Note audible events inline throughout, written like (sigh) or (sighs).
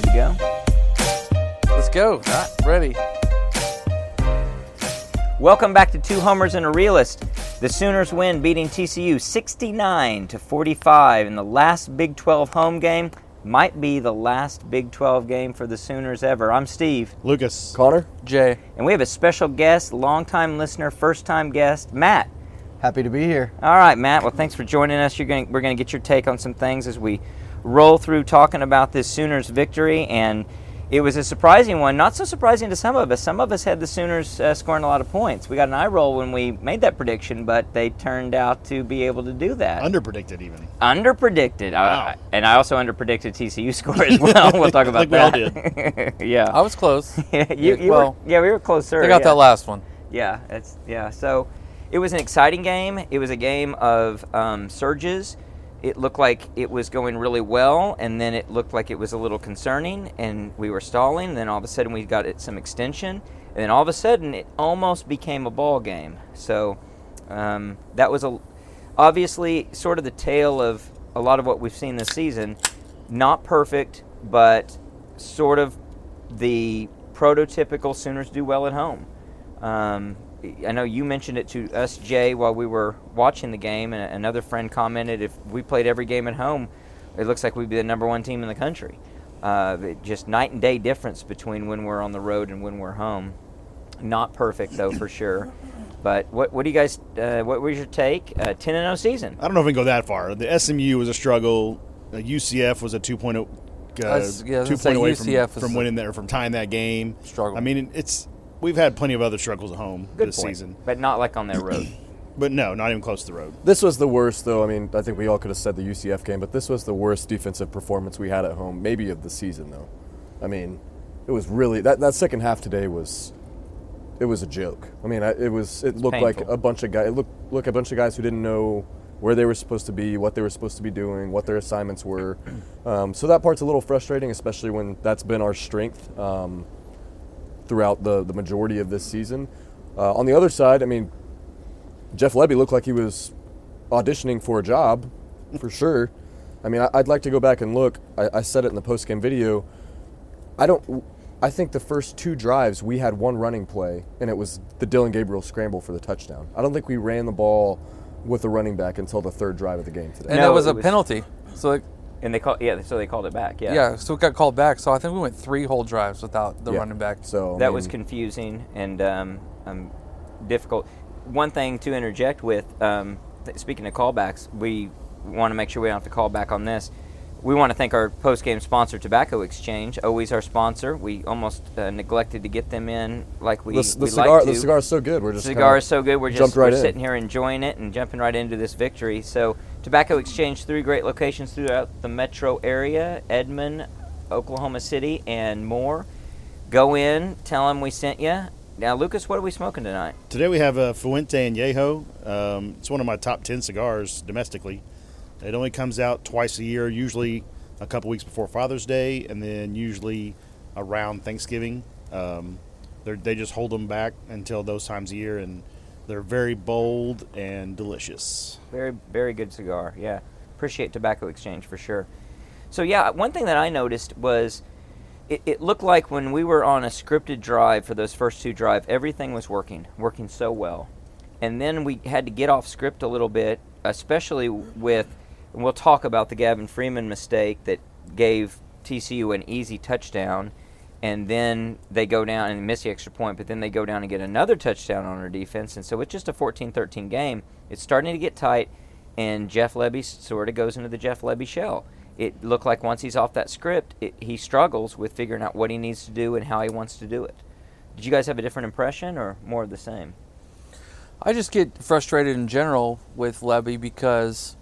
good to go? Let's go. Ready. Welcome back to Two Homers and a Realist. The Sooners win, beating TCU 69 to 45 in the last Big 12 home game. Might be the last Big 12 game for the Sooners ever. I'm Steve, Lucas. Connor, Jay. and we have a special guest, longtime listener, first time guest, Matt. happy to be here. All right, Matt. Well, thanks for joining us. You're going we're going to get your take on some things as we roll through talking about this Sooners victory. And it was a surprising one. Not so surprising to some of us. Some of us had the Sooners uh, scoring a lot of points. We got an eye roll when we made that prediction, but they turned out to be able to do that. Underpredicted even. Under predicted. Wow. and I also under predicted TCU (laughs) score as (laughs) well. we'll talk about Like we all that. (laughs) yeah. I was close. yeah, you, you well, were, yeah, we were closer. They got yeah. that last one. Yeah, it's yeah. So it was an exciting game. It was a game of um, surges. It looked like it was going really well, and then it looked like it was a little concerning, and we were stalling. And then all of a sudden, we got it some extension, and then all of a sudden, it almost became a ball game. So um, that was a obviously sort of the tale of a lot of what we've seen this season. Not perfect, but sort of the prototypical Sooners do well at home. Um, I know you mentioned it to us, Jay, while we were watching the game, and another friend commented, "If we played every game at home, it looks like we'd be the number one team in the country." Uh, just night and day difference between when we're on the road and when we're home. Not perfect though, for sure. But what what do you guys? Uh, what was your take? Uh, Ten and zero season. I don't know if we can go that far. The SMU was a struggle. Uh, UCF was a 2.0. Uh, was- yeah, was two point away UCF from, from winning there, from tying that game. Struggle. I mean, it's we've had plenty of other struggles at home Good this point. season, but not like on their road. (clears throat) but no, not even close to the road. This was the worst, though. I mean, I think we all could have said the UCF game, but this was the worst defensive performance we had at home, maybe of the season, though. I mean, it was really that that second half today was. It was a joke. I mean, I- it was. It looked like a bunch of guys. It looked look a bunch of guys who didn't know where they were supposed to be, what they were supposed to be doing, what their assignments were. (clears throat) Um, so that part's a little frustrating, especially when that's been our strength. Um, throughout the, the majority of this season. Uh, on the other side, I mean, Jeff Lebby looked like he was auditioning for a job, for sure. I mean, I, I'd like to go back and look. I, I said it in the post game video. I don't. I think the first two drives we had one running play, and it was the Dillon Gabriel scramble for the touchdown. I don't think we ran the ball with a running back until the third drive of the game today. And No, that was a was- penalty. So, like, And they call yeah, so they called it back. Yeah. yeah. so it got called back. So I think we went three whole drives without the Yeah. running back. So I that was mean, confusing and um, um, difficult. One thing to interject with, um, th- speaking of callbacks, we want to make sure we don't have to call back on this. We want to thank our post-game sponsor, Tobacco Exchange, always our sponsor. We almost uh, neglected to get them in like we, the, the we cigar. like to. the cigar is so good. We're just cigar is so good. We're just right we're in. sitting here enjoying it and jumping right into this victory. So, Tobacco Exchange, three great locations throughout the metro area: Edmond, Oklahoma City, and more. Go in, tell them we sent you. Now, Lucas, what are we smoking tonight? Today we have a Fuente Añejo. Um, it's one of my top 10 cigars domestically. It only comes out twice a year, usually a couple weeks before Father's Day, and then usually around Thanksgiving. Um, they're- just hold them back until those times a year, and they're very bold and delicious. Very, very good cigar. Yeah, appreciate Tobacco Exchange for sure. So yeah, one thing that I noticed was it, it looked like when we were on a scripted drive for those first two drive, everything was working, working so well, and then we had to get off script a little bit, especially with. And we'll talk about the Gavin Freeman mistake that gave TCU an easy touchdown, and then they go down and miss the extra point, but then they go down and get another touchdown on our defense, and so it's just a 14-13 game. It's starting to get tight, and Jeff Lebby sort of goes into the Jeff Lebby shell. It looked like once he's off that script, it, he struggles with figuring out what he needs to do and how he wants to do it. Did you guys have a different impression or more of the same? I just get frustrated in general with Lebby because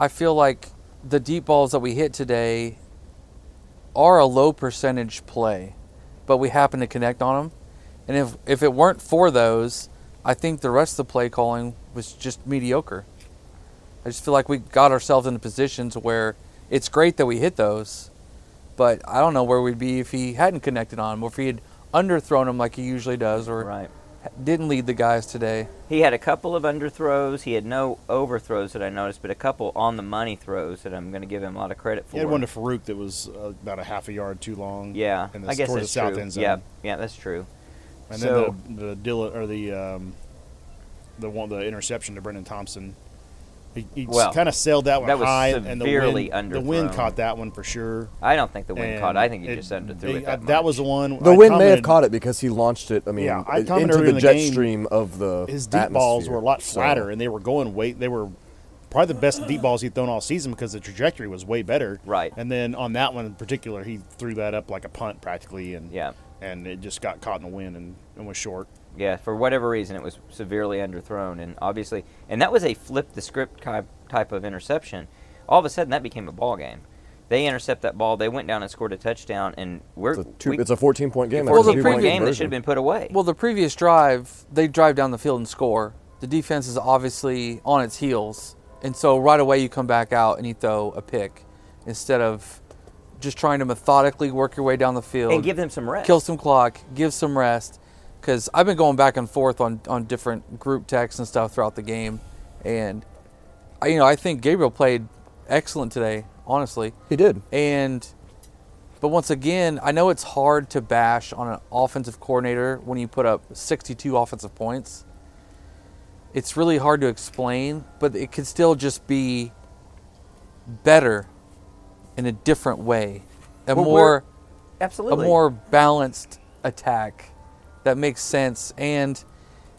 I feel like the deep balls that we hit today are a low percentage play, but we happen to connect on them. And if if it weren't for those, I think the rest of the play calling was just mediocre. I just feel like we got ourselves into positions where it's great that we hit those, but I don't know where we'd be if he hadn't connected on them, or if he had underthrown them like he usually does, or Right. Didn't lead the guys today. He had a couple of underthrows. He had no overthrows that I noticed, but a couple on the money throws that I'm going to give him a lot of credit for. He had one to Farooq that was uh, about a half a yard too long. yeah, in the, I guess toward that's the south true. end zone. Yeah, yeah, that's true. And So- then the the Dilla, or the um, the one the interception to Brenen Thompson. He, he Well, kind of sailed that one that was high, and the severely wind, the wind caught that one for sure. I don't think the wind And caught. I think he it- just underthrew they- it. uh, That, was the one. The I wind may have caught it because he launched it. I mean, Yeah, I i- commented into the the jet game, stream of the His deep balls were a lot So, flatter, and they were going way. They were probably the best deep balls he'd thrown all season because the trajectory was way better. Right. And then on that one in particular, he threw that up like a punt practically, and Yeah. and it just got caught in the wind and, and was short. Yeah, for whatever reason, it was severely underthrown, and obviously, and that was a flip the script type type of interception. All of a sudden, that became a ball game. They intercept that ball. They went down and scored a touchdown, and we're It's a, two, we, it's a 14 point game. Well, the a 14 two-point point previous- game that should have been put away. Well, the previous drive, they drive down the field and score. The defense is obviously on its heels, and so right away you come back out and you throw a pick instead of just trying to methodically work your way down the field and give them some rest. kill some clock, give some rest. Because I've been going back and forth on, on different group texts and stuff throughout the game, and I, you know I think Gabriel played excellent today, honestly. He did. And but once again, I know it's hard to bash on an offensive coordinator when you put up 62 offensive points. It's really hard to explain, but it could still just be better in a different way, a Well, more we're- a more balanced attack that makes sense. And,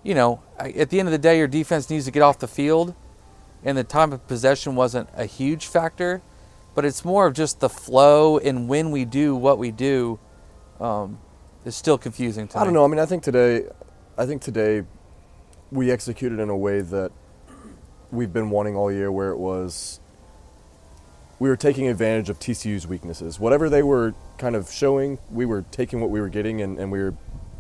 you know, at the end of the day, your defense needs to get off the field, and the time of possession wasn't a huge factor, but it's more of just the flow and when we do what we do um, is still confusing to I me. don't know. I mean, I think today, I think today, we executed in a way that we've been wanting all year, where it was we were taking advantage of TCU's weaknesses. Whatever they were kind of showing, we were taking what we were getting, and, and we were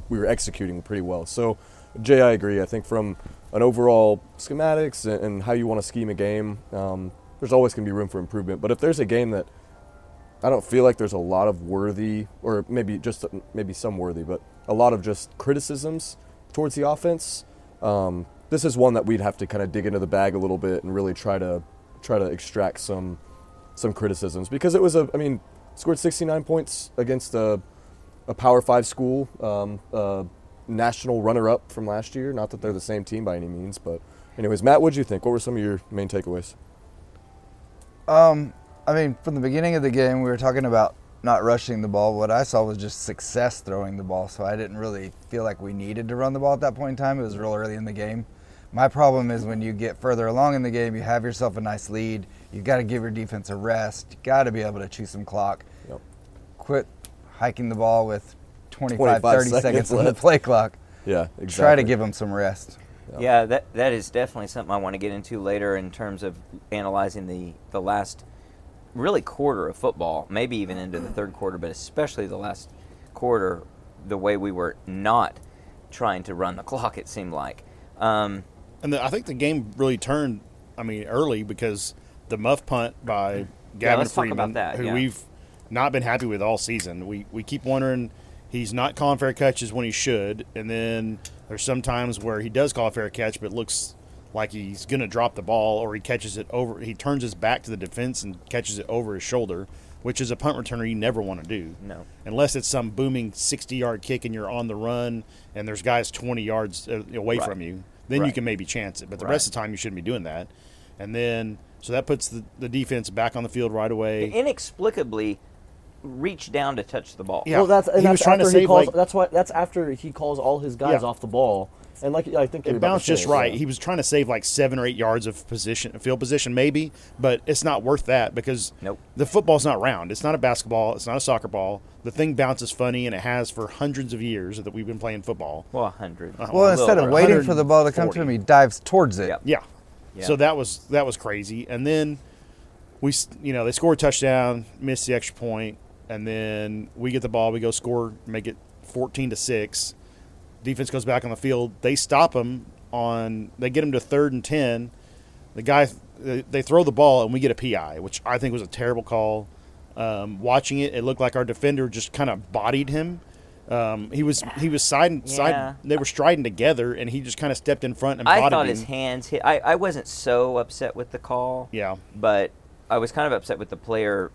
we were executing pretty well. So, Jay, I agree. I think from an overall schematics and, and how you want to scheme a game, um, there's always going to be room for improvement. But if there's a game that I don't feel like there's a lot of worthy, or maybe just maybe some worthy, but a lot of just criticisms towards the offense. Um, this is one that we'd have to kind of dig into the bag a little bit and really try to try to extract some some criticisms because it was a I mean scored 69 points against a a Power Five school, um, uh, national runner-up from last year. Not that they're the same team by any means, but anyways, Matt, what did you think? What were some of your main takeaways? Um, I mean, from the beginning of the game, we were talking about not rushing the ball. What I saw was just success throwing the ball, so I didn't really feel like we needed to run the ball at that point in time. It was real early in the game. My problem is when you get further along in the game, you have yourself a nice lead. You've got to give your defense a rest. You've got to be able to chew some clock. Yep. Quit hiking the ball with 25, 25 30 seconds seconds on the play clock. Yeah, exactly. Try to give them some rest. Yeah, that that is definitely something I want to get into later in terms of analyzing the the last really quarter of football, maybe even into the third quarter, but especially the last quarter, the way we were not trying to run the (laughs) clock. It seemed like. Um, And the, I think the game really turned. I mean, early because the muff punt by Gavin let's talk Freeman, about that, who yeah. we've not been happy with all season. We we keep wondering he's not calling fair catches when he should, and then there's some times where he does call a fair catch, but looks like he's going to drop the ball, or he catches it over. He turns his back to the defense and catches it over his shoulder, which is a punt returner you never want to do. No. unless it's some booming 60 yard kick and you're on the run and there's guys 20 yards uh, away Right. from you, then you can maybe chance it. But the Right. rest of the time, you shouldn't be doing that. And then, so that puts the, the defense back on the field right away. inexplicably, reached down to touch the ball. Yeah. Well, that's and He was that's trying to after he save, calls. like- that's why. That's after he calls all his guys Yeah. off the ball, and like I think you're It about to bounced just it, right. yeah. He was trying to save like seven or eight yards of position, field position, maybe, but it's not worth that because Nope. the football's not round. It's not a basketball. It's not a soccer ball. The thing bounces funny, and it has for hundreds of years that we've been playing football. Well, a hundred. Uh-huh. Well, Well, instead of or waiting for the ball to come to 140. him, he dives towards it. Yep. Yeah. Yeah. So that was that was crazy. And then we, s- you know, they score a touchdown, miss the extra point, and then we get the ball. We go score, make it fourteen to six. Defense goes back on the field. They stop him on. They get him to third and ten. The guy, they they throw the ball, and we get a PI, which I think was a terrible call. Um, watching it, it looked like our defender just kind of bodied him. Um, he was he was side Yeah. side. They were striding together, and he just kind of stepped in front and I thought him. his hands hit. I, I wasn't so upset with the call. Yeah, But I was kind of upset with the player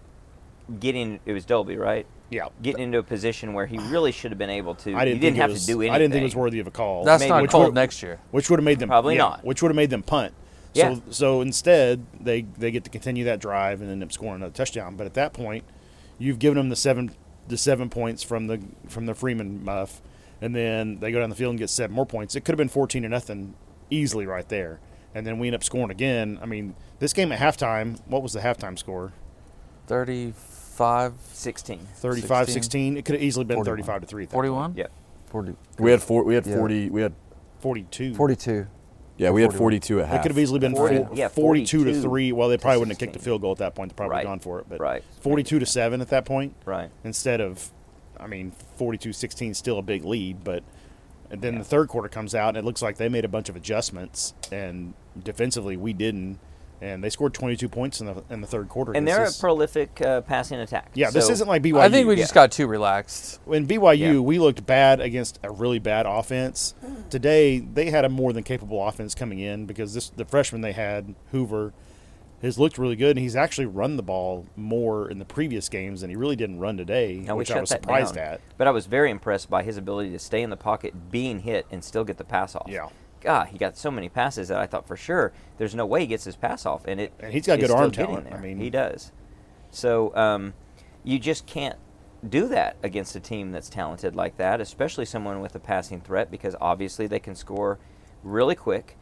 getting. It was Dolby, right? yeah. Getting into a position where he really should have been able to. I didn't, he didn't think it have was, to do anything. I didn't think it was worthy of a call. That's Maybe. not Which called would- next year. Which would have made them Probably yeah, not. Which would have made them punt. Yeah. So so instead they they get to continue that drive and end up scoring another touchdown. But at that point, you've given them the seven the seven points from the from the Freeman muff, and then they go down the field and get seven more points. It could have been fourteen to nothing easily right there. And then we end up scoring again. I mean, this game at halftime, what was the halftime score? 35, 16. 35 16. 16. It could have easily been 41. 35 to 3. 41? Yeah. 40, We had four. We had Yeah. 40. We had 42. 42. yeah. We had 42 at half. It could have easily been 40 four- yeah, 42 to 3. Well, they probably wouldn't have kicked the field goal at that point. They probably Right. gone for it. But Right. 42 to 7 at that point Right. instead of, I mean, 42 16 still a big lead. But and then Yeah. the third quarter comes out and it looks like they made a bunch of adjustments. And defensively, we didn't. And they scored 22 points in the in the third quarter. And This they're is- a prolific uh, passing attack. yeah, this isn't like BYU. I think we yeah. just got too relaxed. in BYU, Yeah. we looked bad against a really bad offense. Today, they had a more than capable offense coming in because this the freshman they had, Hoover, has looked really good, and he's actually run the ball more in the previous games than he really didn't run today, Now, which I was surprised down. at. But I was very impressed by his ability to stay in the pocket, being hit, and still get the pass off. Yeah. God, he got so many passes that I thought for sure there's no way he gets his pass off, and it. And he's got good arm talent. I mean- he does. So um, you just can't do that against a team that's talented like that, especially someone with a passing threat, because obviously they can score really quick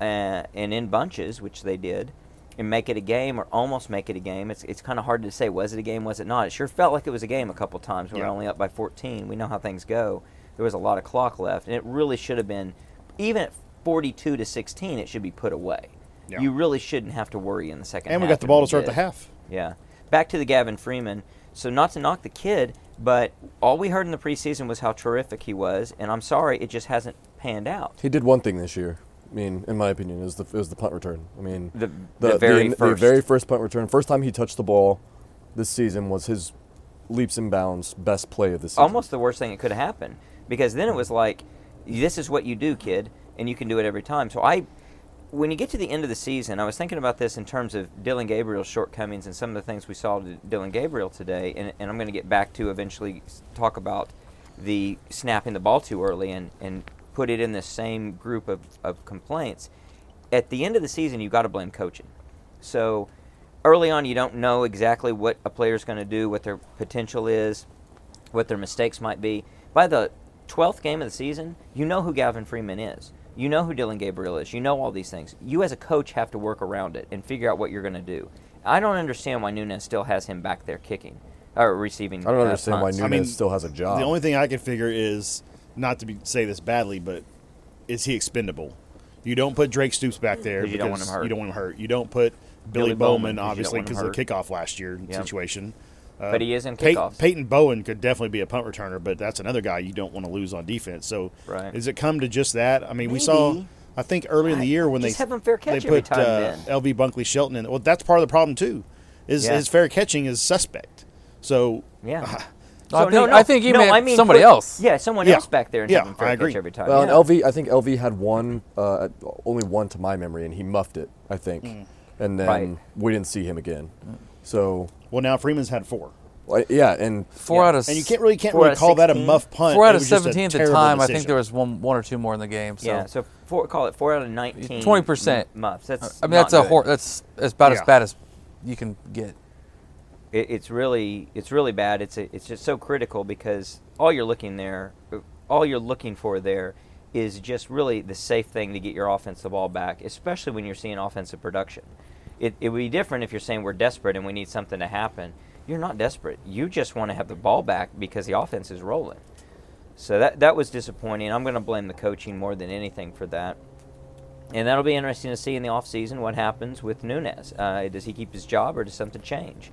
uh, and in bunches, which they did, and make it a game or almost make it a game. It's it's kind of hard to say was it a game, was it not? It sure felt like it was a game a couple times. We Yeah. were only up by 14. We know how things go. There was a lot of clock left, and it really should have been, even at 42 to 16, it should be put away. Yeah. You really shouldn't have to worry in the second And we got the ball to start the half. Yeah. Back to the Gavin Freeman. So not to knock the kid, but all we heard in the preseason was how terrific he was, and I'm sorry, it just hasn't panned out. He did one thing this year. I mean, in my opinion, is the is the punt return. I mean, The- the very the, first. very first punt return. First time he touched the ball this season was his leaps and bounds best play of the season. Almost the worst thing that could have happened, because then it was like, this is what you do, kid, and you can do it every time. So I, when you get to the end of the season, I was thinking about this in terms of Dillon Gabriel's shortcomings and some of the things we saw to Dillon Gabriel today, and, and I'm going to get back to eventually talk about the snapping the ball too early and, and put it in the same group of, of complaints. At the end of the season, you've got to blame coaching. So early on, you don't know exactly what a player's going to do, what their potential is, what their mistakes might be. By the 12th game of the season, you know who Gavin Freeman is. You know who Dillon Gabriel is. You know all these things. You, as a coach, have to work around it and figure out what you're going to do. I don't understand why Nunez still has him back there kicking or receiving. I don't uh, understand why punts. Nunez I mean, still has a job. The only thing I can figure is not to be, say this badly, but is he expendable? You don't put Drake Stoops back there 'Cause you don't want because him hurt. You don't want him hurt. You don't put Billy, Billy Bowman, Bowman, 'cause obviously, because of the kickoff last year Yep. situation. Uh, But he is in Pey- kickoffs. Peyton Bowen could definitely be a punt returner, but that's another guy you don't want to lose on defense. So, Right. does it come to just that? I mean, we saw. I think early in the year when just they have him fair catch they every put time uh. LV Bunkley Shelton in. Well, that's part of the problem too. Is Yeah. his fair catching is suspect. So Yeah. (laughs) I So, think, no, no, I think he no, meant I mean somebody put- else. Yeah, someone Yeah. else back there and Yeah, have him fair I catch agree. every time. well, yeah. and LV, I think LV had one, uh, only one to my memory, and he muffed it. I think, Mm. and then Right. we didn't see him again. So, well, now Freeman's had four, well, yeah, and Four Yeah. out of and you can't really can't really of call that a muff punt. four It out of a seventeen at the terrible time. I think there was one one or two more in the game. So Yeah, so four, call it four out of nineteen. 20%. muffs. That's I mean not that's a hor- that's that's about as bad as you can get. it, it's really it's really bad. It's a, it's just so critical because all you're looking there, all you're looking for there, is just really the safe thing to get your offensive ball back, especially when you're seeing offensive production. It it would be different if you're saying we're desperate and we need something to happen. You're not desperate. You just want to have the ball back because the offense is rolling. So that that was disappointing. I'm going to blame the coaching more than anything for that. And that'll be interesting to see in the offseason what happens with Nunez. Uh, does he keep his job or does something change?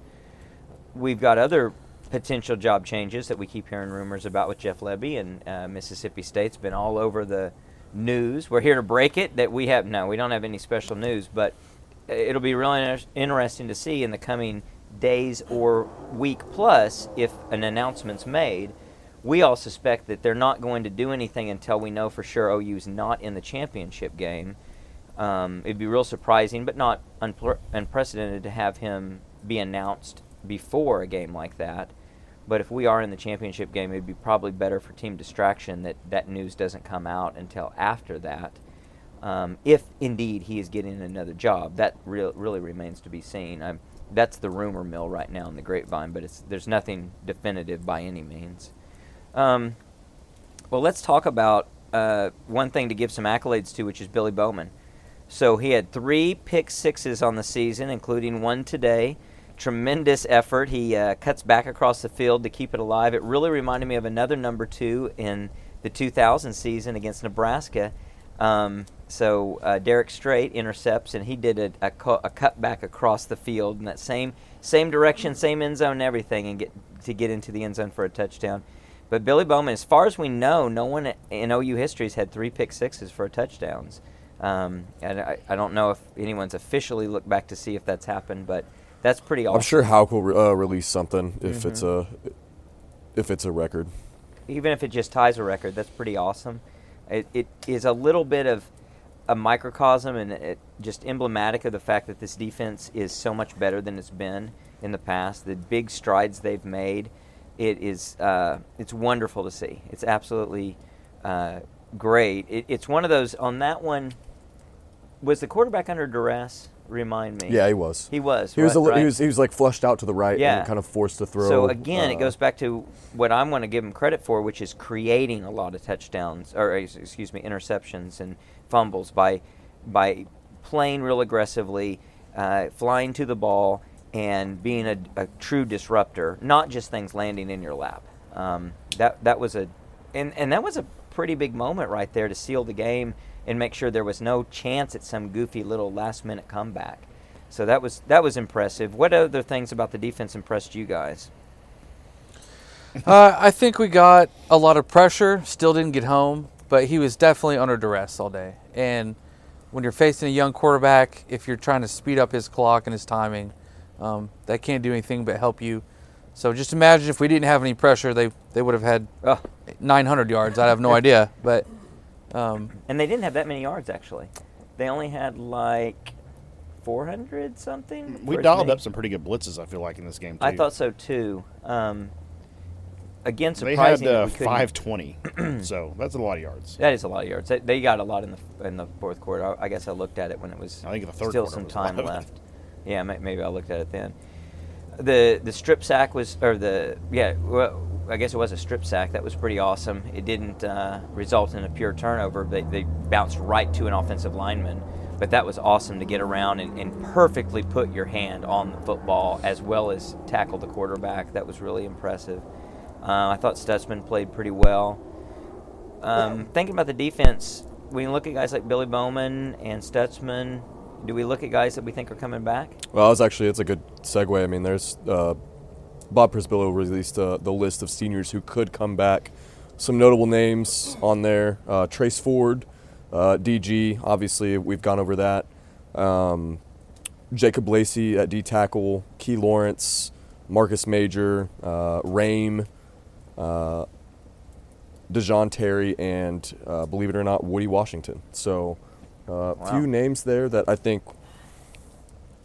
we've got other potential job changes that we keep hearing rumors about with Jeff Lebby and uh, Mississippi State's been all over the news. We're here to break it that we have no, we don't have any special news, but it'll be really interesting to see in the coming days or week plus if an announcement's made we all suspect that they're not going to do anything until we know for sure OU's not in the championship game. Um, it'd be real surprising, but not unpre- unprecedented to have him be announced before a game like that. But if we are in the championship game, it'd be probably better for team distraction that that news doesn't come out until after that. Um, if indeed he is getting another job, that real, really remains to be seen. I'm, that's the rumor mill right now in the grapevine, but there's nothing definitive by any means. Um, well, let's talk about uh, one thing to give some accolades to, which is Billy Bowman. So he had three pick sixes on the season, including one today. Tremendous effort. He uh, cuts back across the field to keep it alive. It really reminded me of another number two in the 2000 season against Nebraska. Um, so uh, Derrick Strait intercepts, and he did a, a, cu- a cut back across the field in that same same direction, same end zone, and everything, and get to get into the end zone for a touchdown. But Billy Bowman, as far as we know, no one in OU history has had three pick sixes for touchdowns. Um, and I, I don't know if anyone's officially looked back to see if that's happened, but that's pretty awesome. I'm sure Hauk will re- uh, release something if it's a if it's a record. even if it just ties a record, that's pretty awesome. It, it is a little bit of a microcosm and it just emblematic of the fact that this defense is so much better than it's been in the past. The big strides they've made, it is uh, it's wonderful to see. It's absolutely uh, great. It, it's one of those on that one. Was the quarterback under duress? Remind me. Yeah, he was. He was. He was, a, right, li- right? he was he was like flushed out to the right Yeah. and kind of forced to throw. So again, it uh, goes back to what I'm going to give him credit for, which is creating a lot of touchdowns or uh, excuse me, interceptions and fumbles by by playing real aggressively, uh, flying to the ball, and being a, a true disruptor. Not just things landing in your lap. Um, that that was a and and that was a pretty big moment right there to seal the game and make sure there was no chance at some goofy little last minute comeback. So that was that was impressive. What other things about the defense impressed you guys? (laughs) Uh, I think we got a lot of pressure. Still didn't get home, but he was definitely under duress all day. And when you're facing a young quarterback, if you're trying to speed up his clock and his timing, um, that can't do anything but help you. So just imagine if we didn't have any pressure, they they would have had Oh, 900 yards. I have no (laughs) idea, but um, and they didn't have that many yards actually. They only had like 400 something. We dialed up some pretty good blitzes. I feel like in this game too. I thought so too. Um, again, they had surprising. uh, that we couldn't- 520, (clears throat) so that's a lot of yards. That is a lot of yards. They, they got a lot in the in the fourth quarter. I, I guess I looked at it when it was I think the third still some was a lot time left. Yeah, maybe I looked at it then. The the strip sack was or the yeah well I guess it was a strip sack that was pretty awesome. It didn't uh, result in a pure turnover. They they bounced right to an offensive lineman, but that was awesome to get around and, and perfectly put your hand on the football as well as tackle the quarterback. That was really impressive. Uh, I thought Stutzman played pretty well. Um, thinking about the defense, we look at guys like Billy Bowman and Stutzman, do we look at guys that we think are coming back? Well, it's actually it's a good segue. I mean, there's uh, Bob Przybylo released uh, the list of seniors who could come back. Some notable names on there: uh, Trace Ford, uh, DG. Obviously, we've gone over that. Um, Jacob Lacey at D tackle, Key Lawrence, Marcus Major, uh, Rame, uh, Da'Jon Terry, and uh, believe it or not, Woodi Washington. So, a Wow. few names there that I think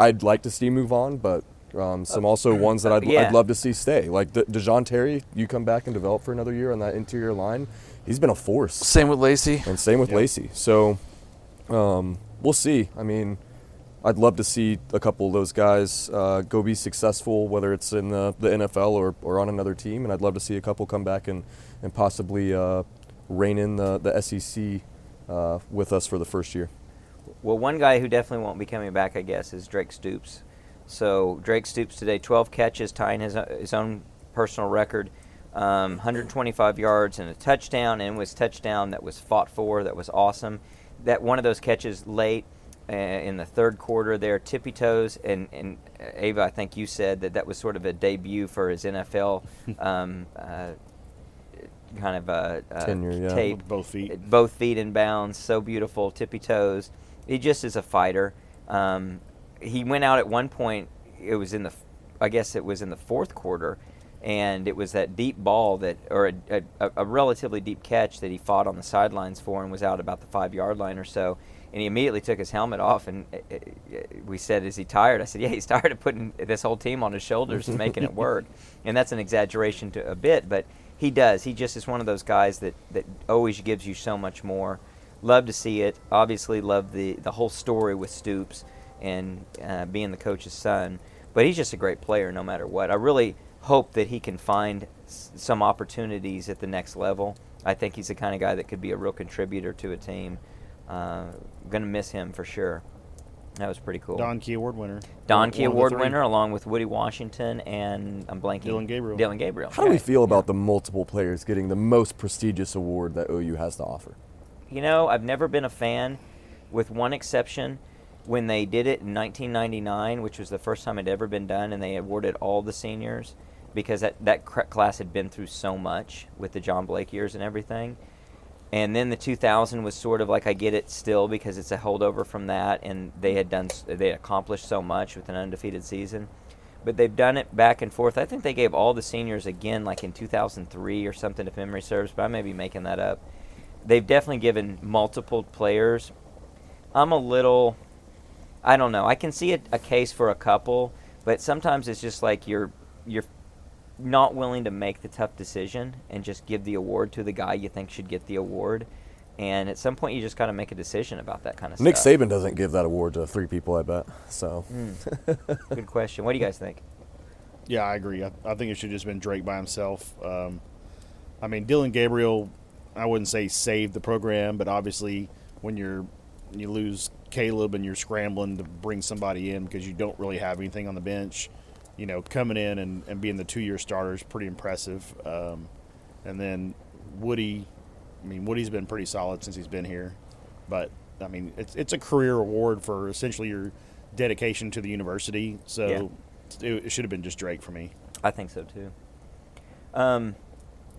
I'd like to see move on, but um, some also ones that I'd, yeah. I'd love to see stay. Like De- Da'Jon Terry, you come back and develop for another year on that interior line. He's been a force, same with Lacey. and same with Yep. Lacey. So um, we'll see. I mean, I'd love to see a couple of those guys uh, go be successful, whether it's in the, the NFL or, or on another team. And I'd love to see a couple come back and, and possibly uh, rein in the, the SEC uh, with us for the first year. Well, one guy who definitely won't be coming back, I guess, is Drake Stoops. So Drake Stoops today, 12 catches, tying his, his own personal record, um, 125 yards and a touchdown, and was touchdown that was fought for. That was awesome. That one of those catches late uh, in the third quarter there, tippy toes, and, and uh, Ava, I think you said that that was sort of a debut for his NFL (laughs) um, uh, kind of a, uh, Tenure, yeah. tape. With both feet. Both feet in bounds, so beautiful, tippy toes. He just is a fighter. Um, he went out at one point. It was in the, I guess it was in the fourth quarter. and it was that deep ball that, or a, a, a relatively deep catch that he fought on the sidelines for and was out about the five yard line or so. And he immediately took his helmet off, and uh, uh, we said, "Is he tired?" I said, "Yeah, he's (laughs) tired of putting this whole team on his shoulders and making it (laughs) work." And that's an exaggeration to a bit, but he does. He just is one of those guys that that always gives you so much more. Love to see it. Obviously, love the the whole story with Stoops and uh, being the coach's son. But he's just a great player, no matter what. I really hope that he can find s- some opportunities at the next level. I think he's the kind of guy that could be a real contributor to a team. Uh, gonna miss him for sure. That was pretty cool. Don Key Award winner. Don Key Award winner, along with Woodi Washington and I'm blanking. Dillon Gabriel. Dillon Gabriel. How do we feel about the multiple players getting the most prestigious award that OU has to offer? You know, I've never been a fan, with one exception, when they did it in 1999, which was the first time it had ever been done, and they awarded all the seniors because that, that class had been through so much with the John Blake years and everything. And then the 2000 was sort of like I get it still because it's a holdover from that, and they had done they accomplished so much with an undefeated season. But they've done it back and forth. I think they gave all the seniors again, like in 2003 or something, if memory serves. But I may be making that up. They've definitely given multiple players. I'm a little, I don't know. I can see a, a case for a couple, but sometimes it's just like you're you're not willing to make the tough decision and just give the award to the guy you think should get the award. And at some point, you just got to make a decision about that kind of Nick stuff. Nick Saban doesn't give that award to three people, I bet. So (laughs) Good question. What do you guys think? Yeah, I agree. I, I think it should have just been Drake by himself. Um, I mean, Dillon Gabriel, I wouldn't say saved the program, but obviously when you're you lose Caleb and you're scrambling to bring somebody in because you don't really have anything on the bench, you know, coming in and, and being the two year starter is pretty impressive. Um, and then Woodi, I mean, Woodi's been pretty solid since he's been here, but I mean, it's it's a career award for essentially your dedication to the university. So it, it should have been just Drake for me. I think so too. Um,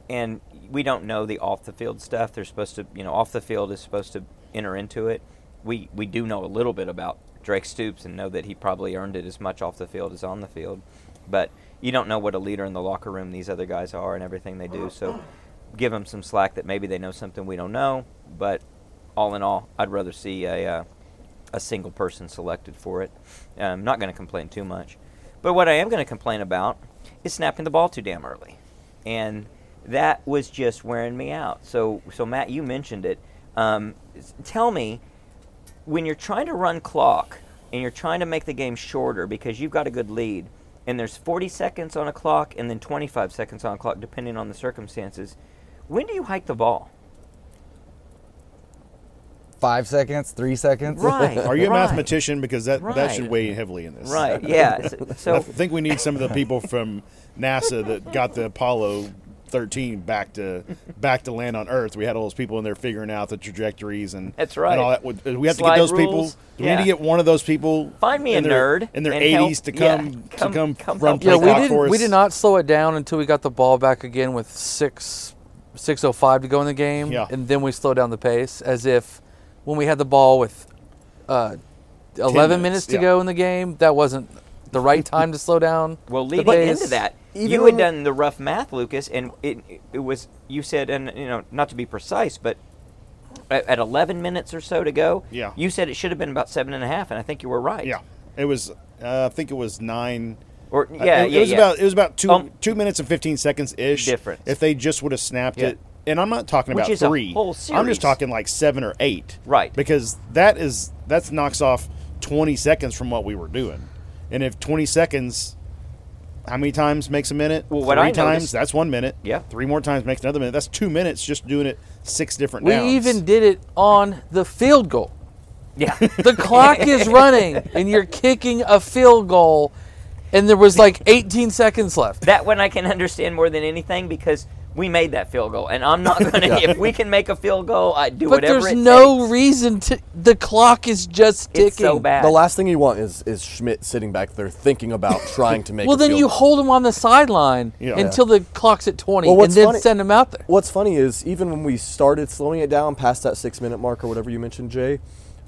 and we don't know the off the field stuff. They're supposed to, you know, off the field is supposed to enter into it. We we do know a little bit about Drake Stoops and know that he probably earned it as much off the field as on the field. But you don't know what a leader in the locker room these other guys are and everything they do. So give them some slack that maybe they know something we don't know. But all in all, I'd rather see a uh, a single person selected for it. I'm not going to complain too much. But what I am going to complain about is snapping the ball too damn early. And that was just wearing me out. So, so Matt, you mentioned it. Um, tell me, when you're trying to run clock and you're trying to make the game shorter because you've got a good lead, and there's 40 seconds on a clock and then 25 seconds on a clock, depending on the circumstances, when do you hike the ball? Five seconds, three seconds. Right. Are you a right, mathematician? Because that that should weigh heavily in this. Right. Yeah. (laughs) So, I think we need some of the people from NASA that got the Apollo 13 back to back to land on Earth. We had all those people in there figuring out the trajectories and That's right. And all that. Would- We have Slide to get those people. rules. Do we need to get one of those people? Find me in a their, nerd in their and help- 80s to yeah, come, come- to come, come run play Yeah, we out clock for didn't. us. We did not slow it down until we got the ball back again with six, six oh five to go in the game, Yeah. and then we slowed down the pace as if when we had the ball with uh, eleven minutes, minutes, to yeah. go in the game, that wasn't the right time to slow down. Well, the leading into that, Even you had done the rough math, Lucas, and it it was you said, and you know, not to be precise, but at, at 11 minutes or so to go, Yeah. you said it should have been about seven and a half, and I think you were right. Yeah, it was. Uh, I think it was nine. Or Uh, yeah, it, yeah, it was yeah. about it was about two Um, two minutes and fifteen seconds ish Difference. If they just would have snapped Yeah. it, and I'm not talking Which about three. I'm just talking like seven or eight. Right. Because that is that knocks off twenty seconds from what we were doing, and if twenty seconds, how many times makes a minute? Well, what Three I times noticed- that's one minute. Yeah. Three more times makes another minute. That's two minutes just doing it six different We downs. even did it on the field goal. yeah. (laughs) The clock is (laughs) running, and you're kicking a field goal, and there was like 18 seconds left. that one I can understand more than anything because we made that field goal, and I'm not (laughs) gonna. If we can make a field goal, I do But whatever there's it no takes. reason to. The clock is just ticking. It's so bad. the last thing you want is is Schmit sitting back there thinking about (laughs) trying to make. Well, a then field you goal. hold him on the sideline Yeah. until the clock's at 20, Well, and then funny- send him out there. What's funny is even when we started slowing it down past that six minute mark or whatever you mentioned, Jay,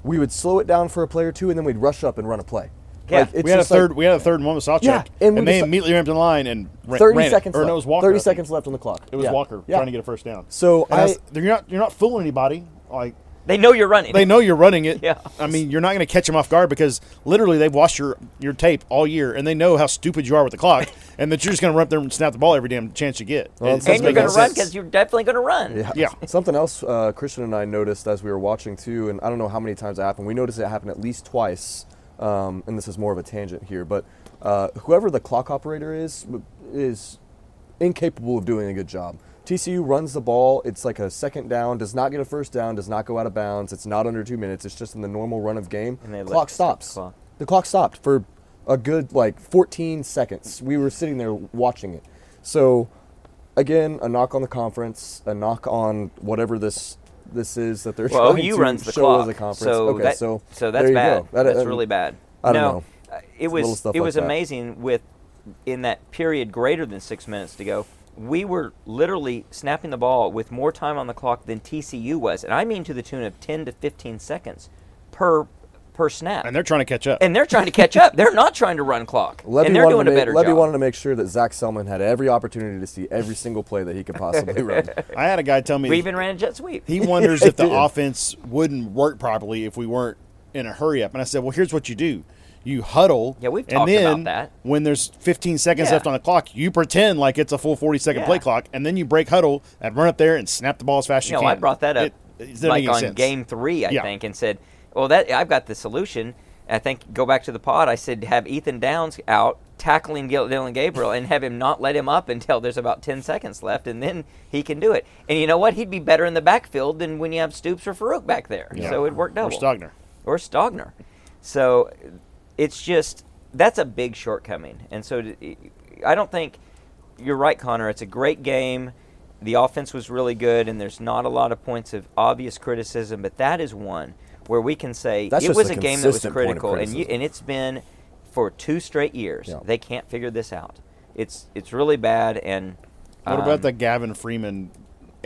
we would slow it down for a play or two and then we'd rush up and run a play. Yeah. Like, it's we had a just like- third. we had a third and one with Sawchuk, Yeah, and and, we they just- immediately ramped in line and ran, 30 ran it. seconds Or left. no, it was Walker. 30 seconds left on the clock. It was Yeah. Walker Yeah. trying to get a first down. So I I, you're not you're not fooling anybody. Like They know you're running. they know you're running it. (laughs) Yeah. I mean, you're not going to catch them off guard because literally they've watched your your tape all year and they know how stupid you are with the clock (laughs) and that you're just going to run up there and snap the ball every damn chance you get. Well, it, and you're going to run because you're definitely going to run. Yeah. Yeah. (laughs) Something else uh, Christian and I noticed as we were watching too, and I don't know how many times it happened. We noticed it happened at least twice, um, and this is more of a tangent here, but uh, whoever the clock operator is is incapable of doing a good job. TCU runs the ball. It's like a second down, does not get a first down, does not go out of bounds. It's not under two minutes. It's just in the normal run of game. And they clock stop the stops. clock. The clock stopped for a good like 14 seconds. We were sitting there watching it. So again, a knock on the conference, a knock on whatever this this is that they're Well, trying OU to runs the show clock. as a conference. So okay, that, so so that's bad. That- that's uh, really bad. I don't no, know. uh, It was it like was that. amazing with in that period greater than six minutes to go. We were literally snapping the ball with more time on the clock than TCU was, and I mean to the tune of ten to fifteen seconds per per snap. and they're trying to catch up. And they're trying to catch up. They're not trying to run clock, (laughs) Lebby and they're wanted doing to a make, better Lebby job. wanted to make sure that Zac Selmon had every opportunity to see every single play that he could possibly (laughs) run. I had a guy tell me we even ran a jet sweep. he (laughs) wonders if the offense wouldn't work properly if we weren't in a hurry up. And I said, well, here's what you do. You huddle. Yeah, we've and talked then about that. When there's 15 seconds Yeah. left on the clock, you pretend like it's a full 40 second Yeah. play clock, and then you break huddle and run up there and snap the ball as fast as you you know, can. I brought that up It- it like on sense. game three, I Yeah. think, and said, "Well, that I've got the solution." I think go back to the pod. I said have Ethan Downs out tackling Gil- Dillon Gabriel and have him not let him up until there's about ten seconds left, and then he can do it. And you know what? He'd be better in the backfield than when you have Stoops or Farooq back there. Yeah. So it worked out. Or. Stogner. Or Stogner. So it's just that's a big shortcoming, and so I don't think you're right, Connor. It's a great game. The offense was really good, and there's not a lot of points of obvious criticism, but that is one where we can say That's it was a a game that was consistent point of critical, and you, and it's been for two straight years. Yeah. They can't figure this out. It's it's really bad, and What um, about the Gavin Freeman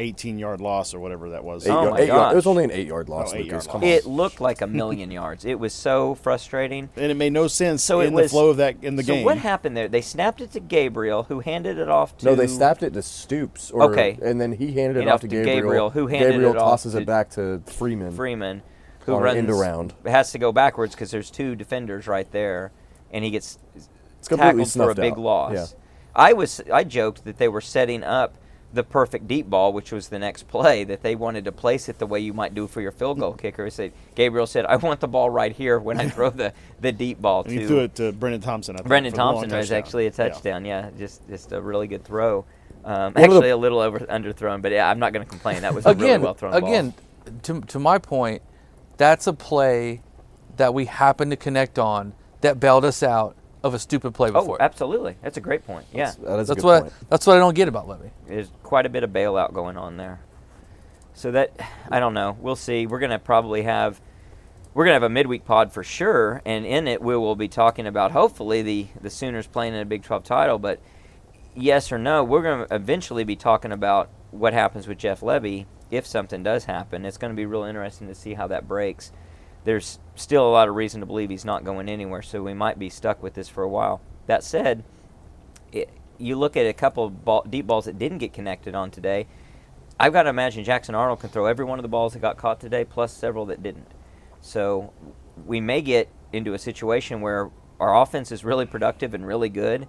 18 yard loss or whatever that was? Eight Oh yard- my eight yard- it was only an eight yard loss, Oh, eight Lucas. yard loss. It looked like a million yards. It was so frustrating. and it made no sense So in it the flow of that in the so game. what happened there? They snapped it to Gabriel, who handed it off to. No, they snapped it to Stoops. Or, Okay. And then he handed it And off off to to Gabriel. Gabriel, who handed Gabriel it off tosses to it back to Freeman. Freeman, who on runs end around. has to go backwards because there's two defenders right there, and he gets It's tackled for a big out. loss. Yeah. I was I joked that they were setting up the perfect deep ball, which was the next play that they wanted to place it the way you might do for your field goal kicker. Said Gabriel said, "I want the ball right here when I throw the the deep ball (laughs) and to he threw it to Brenen Thompson. I think, Brenen for the long Thompson was actually a touchdown. Yeah, just just a really good throw. Um, One of the- actually, a little over underthrown, but yeah, I'm not going to complain. That was a again, really well thrown ball. again, to to my point, that's a play that we happened to connect on that bailed us out of a stupid play before. Oh, before. absolutely. That's a great point. Yeah, That is a that's good what point. that's what I don't get about Lebby. there's quite a bit of bailout going on there. So that I don't know. We'll see. We're going to probably have we're going to have a midweek pod for sure, and in it we will be talking about hopefully the the Sooners playing in a Big 12 title. But yes or no, we're going to eventually be talking about what happens with Jeff Lebby if something does happen. It's going to be real interesting to see how that breaks. There's still a lot of reason to believe he's not going anywhere, so we might be stuck with this for a while. That said, it, you look at a couple of ball, deep balls that didn't get connected on today. I've got to imagine Jackson Arnold can throw every one of the balls that got caught today, plus several that didn't. So we may get into a situation where our offense is really productive and really good,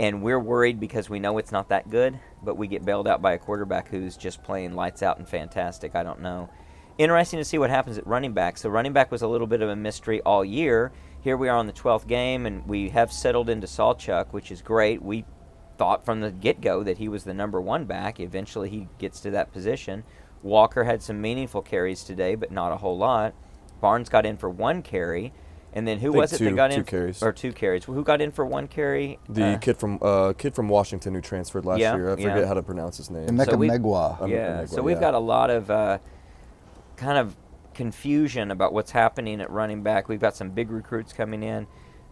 and we're worried because we know it's not that good, but we get bailed out by a quarterback who's just playing lights out and fantastic. I don't know. Interesting to see what happens at running back. So running back was a little bit of a mystery all year. Here we are on the 12th game, and we have settled into Sawchuk, which is great. We thought from the get go that he was the number one back. Eventually, he gets to that position. Walker had some meaningful carries today, but not a whole lot. Barnes got in for one carry, and then who think was it two- that got two in carries. or two carries? Who got in for one carry? The Uh, kid from uh, kid from Washington who transferred last Yeah, year. I forget yeah. how to pronounce his name. Emeka So we- Megwa. Yeah. Emeka, So we've yeah. got a lot of uh, kind of confusion about what's happening at running back. We've got some big recruits coming in.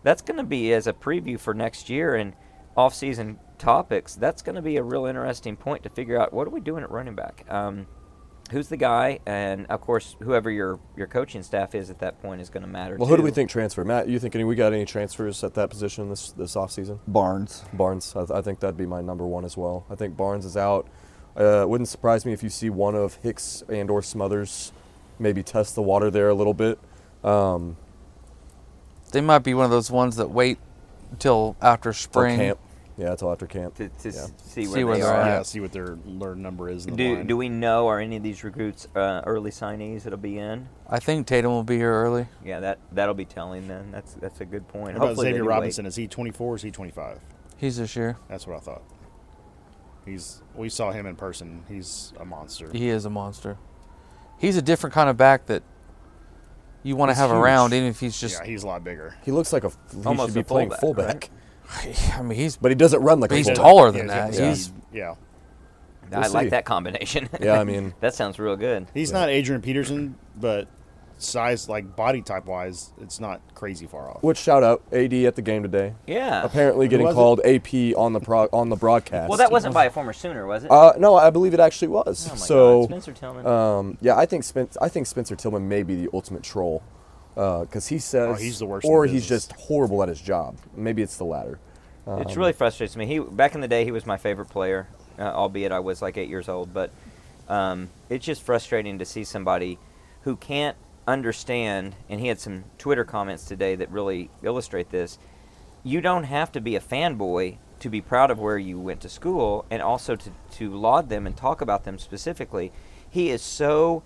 That's going to be as a preview for next year and off-season topics. That's going to be a real interesting point to figure out what are we doing at running back. Um, who's the guy, and of course, whoever your your coaching staff is at that point is going to matter. Well, who do we think transfer? Matt, you think any, we got any transfers at that position this this offseason? Barnes. Barnes, I, th- I think that'd be my number one as well. I think Barnes is out. Uh, wouldn't surprise me if you see one of Hicks and or Smothers maybe test the water there a little bit. Um, They might be one of those ones that wait until after spring. camp. Yeah, until after camp. to, to Yeah. see where See where they they're. Yeah, see what their learn number is. In the Do, line. do we know are any of these recruits uh, early signees that'll be in? I think Tatum will be here early. Yeah, that that'll be telling then. That's that's a good point. How about Hopefully they Xavier do wait. Robinson? Is he 24 or is he 25? He's this year. That's what I thought. He's. We saw him in person. He's a monster. He is a monster. He's a different kind of back that you want to have huge. around, even if he's just. yeah, he's a lot bigger. He looks like a he Almost should be a playing fullback, fullback, (laughs) I mean, he's. but he doesn't run like But a he's fullback. taller than Yeah, that. yeah. He's yeah. I We'll like see. that combination. (laughs) Yeah, I mean, (laughs) that sounds real good. He's not Adrian Peterson, but size, like body type wise, it's not crazy far off. which shout out AD at the game today. Yeah. Apparently getting was it? called AP on the pro- on the broadcast. Well, that wasn't by a former Sooner, was it? Uh, no, I believe it actually was. oh my so, God, Spencer Tillman. um, yeah, I think Spen- I think Spencer Tillman may be the ultimate troll because he says, Oh, he's the worst or he's just horrible at his job. Maybe it's the latter. it um, really frustrates me. He back in the day, he was my favorite player, uh, albeit I was like eight years old. But um, it's just frustrating to see somebody who can't understand. And he had some Twitter comments today that really illustrate this. You don't have to be a fanboy to be proud of where you went to school, and also to to laud them and talk about them specifically. He is so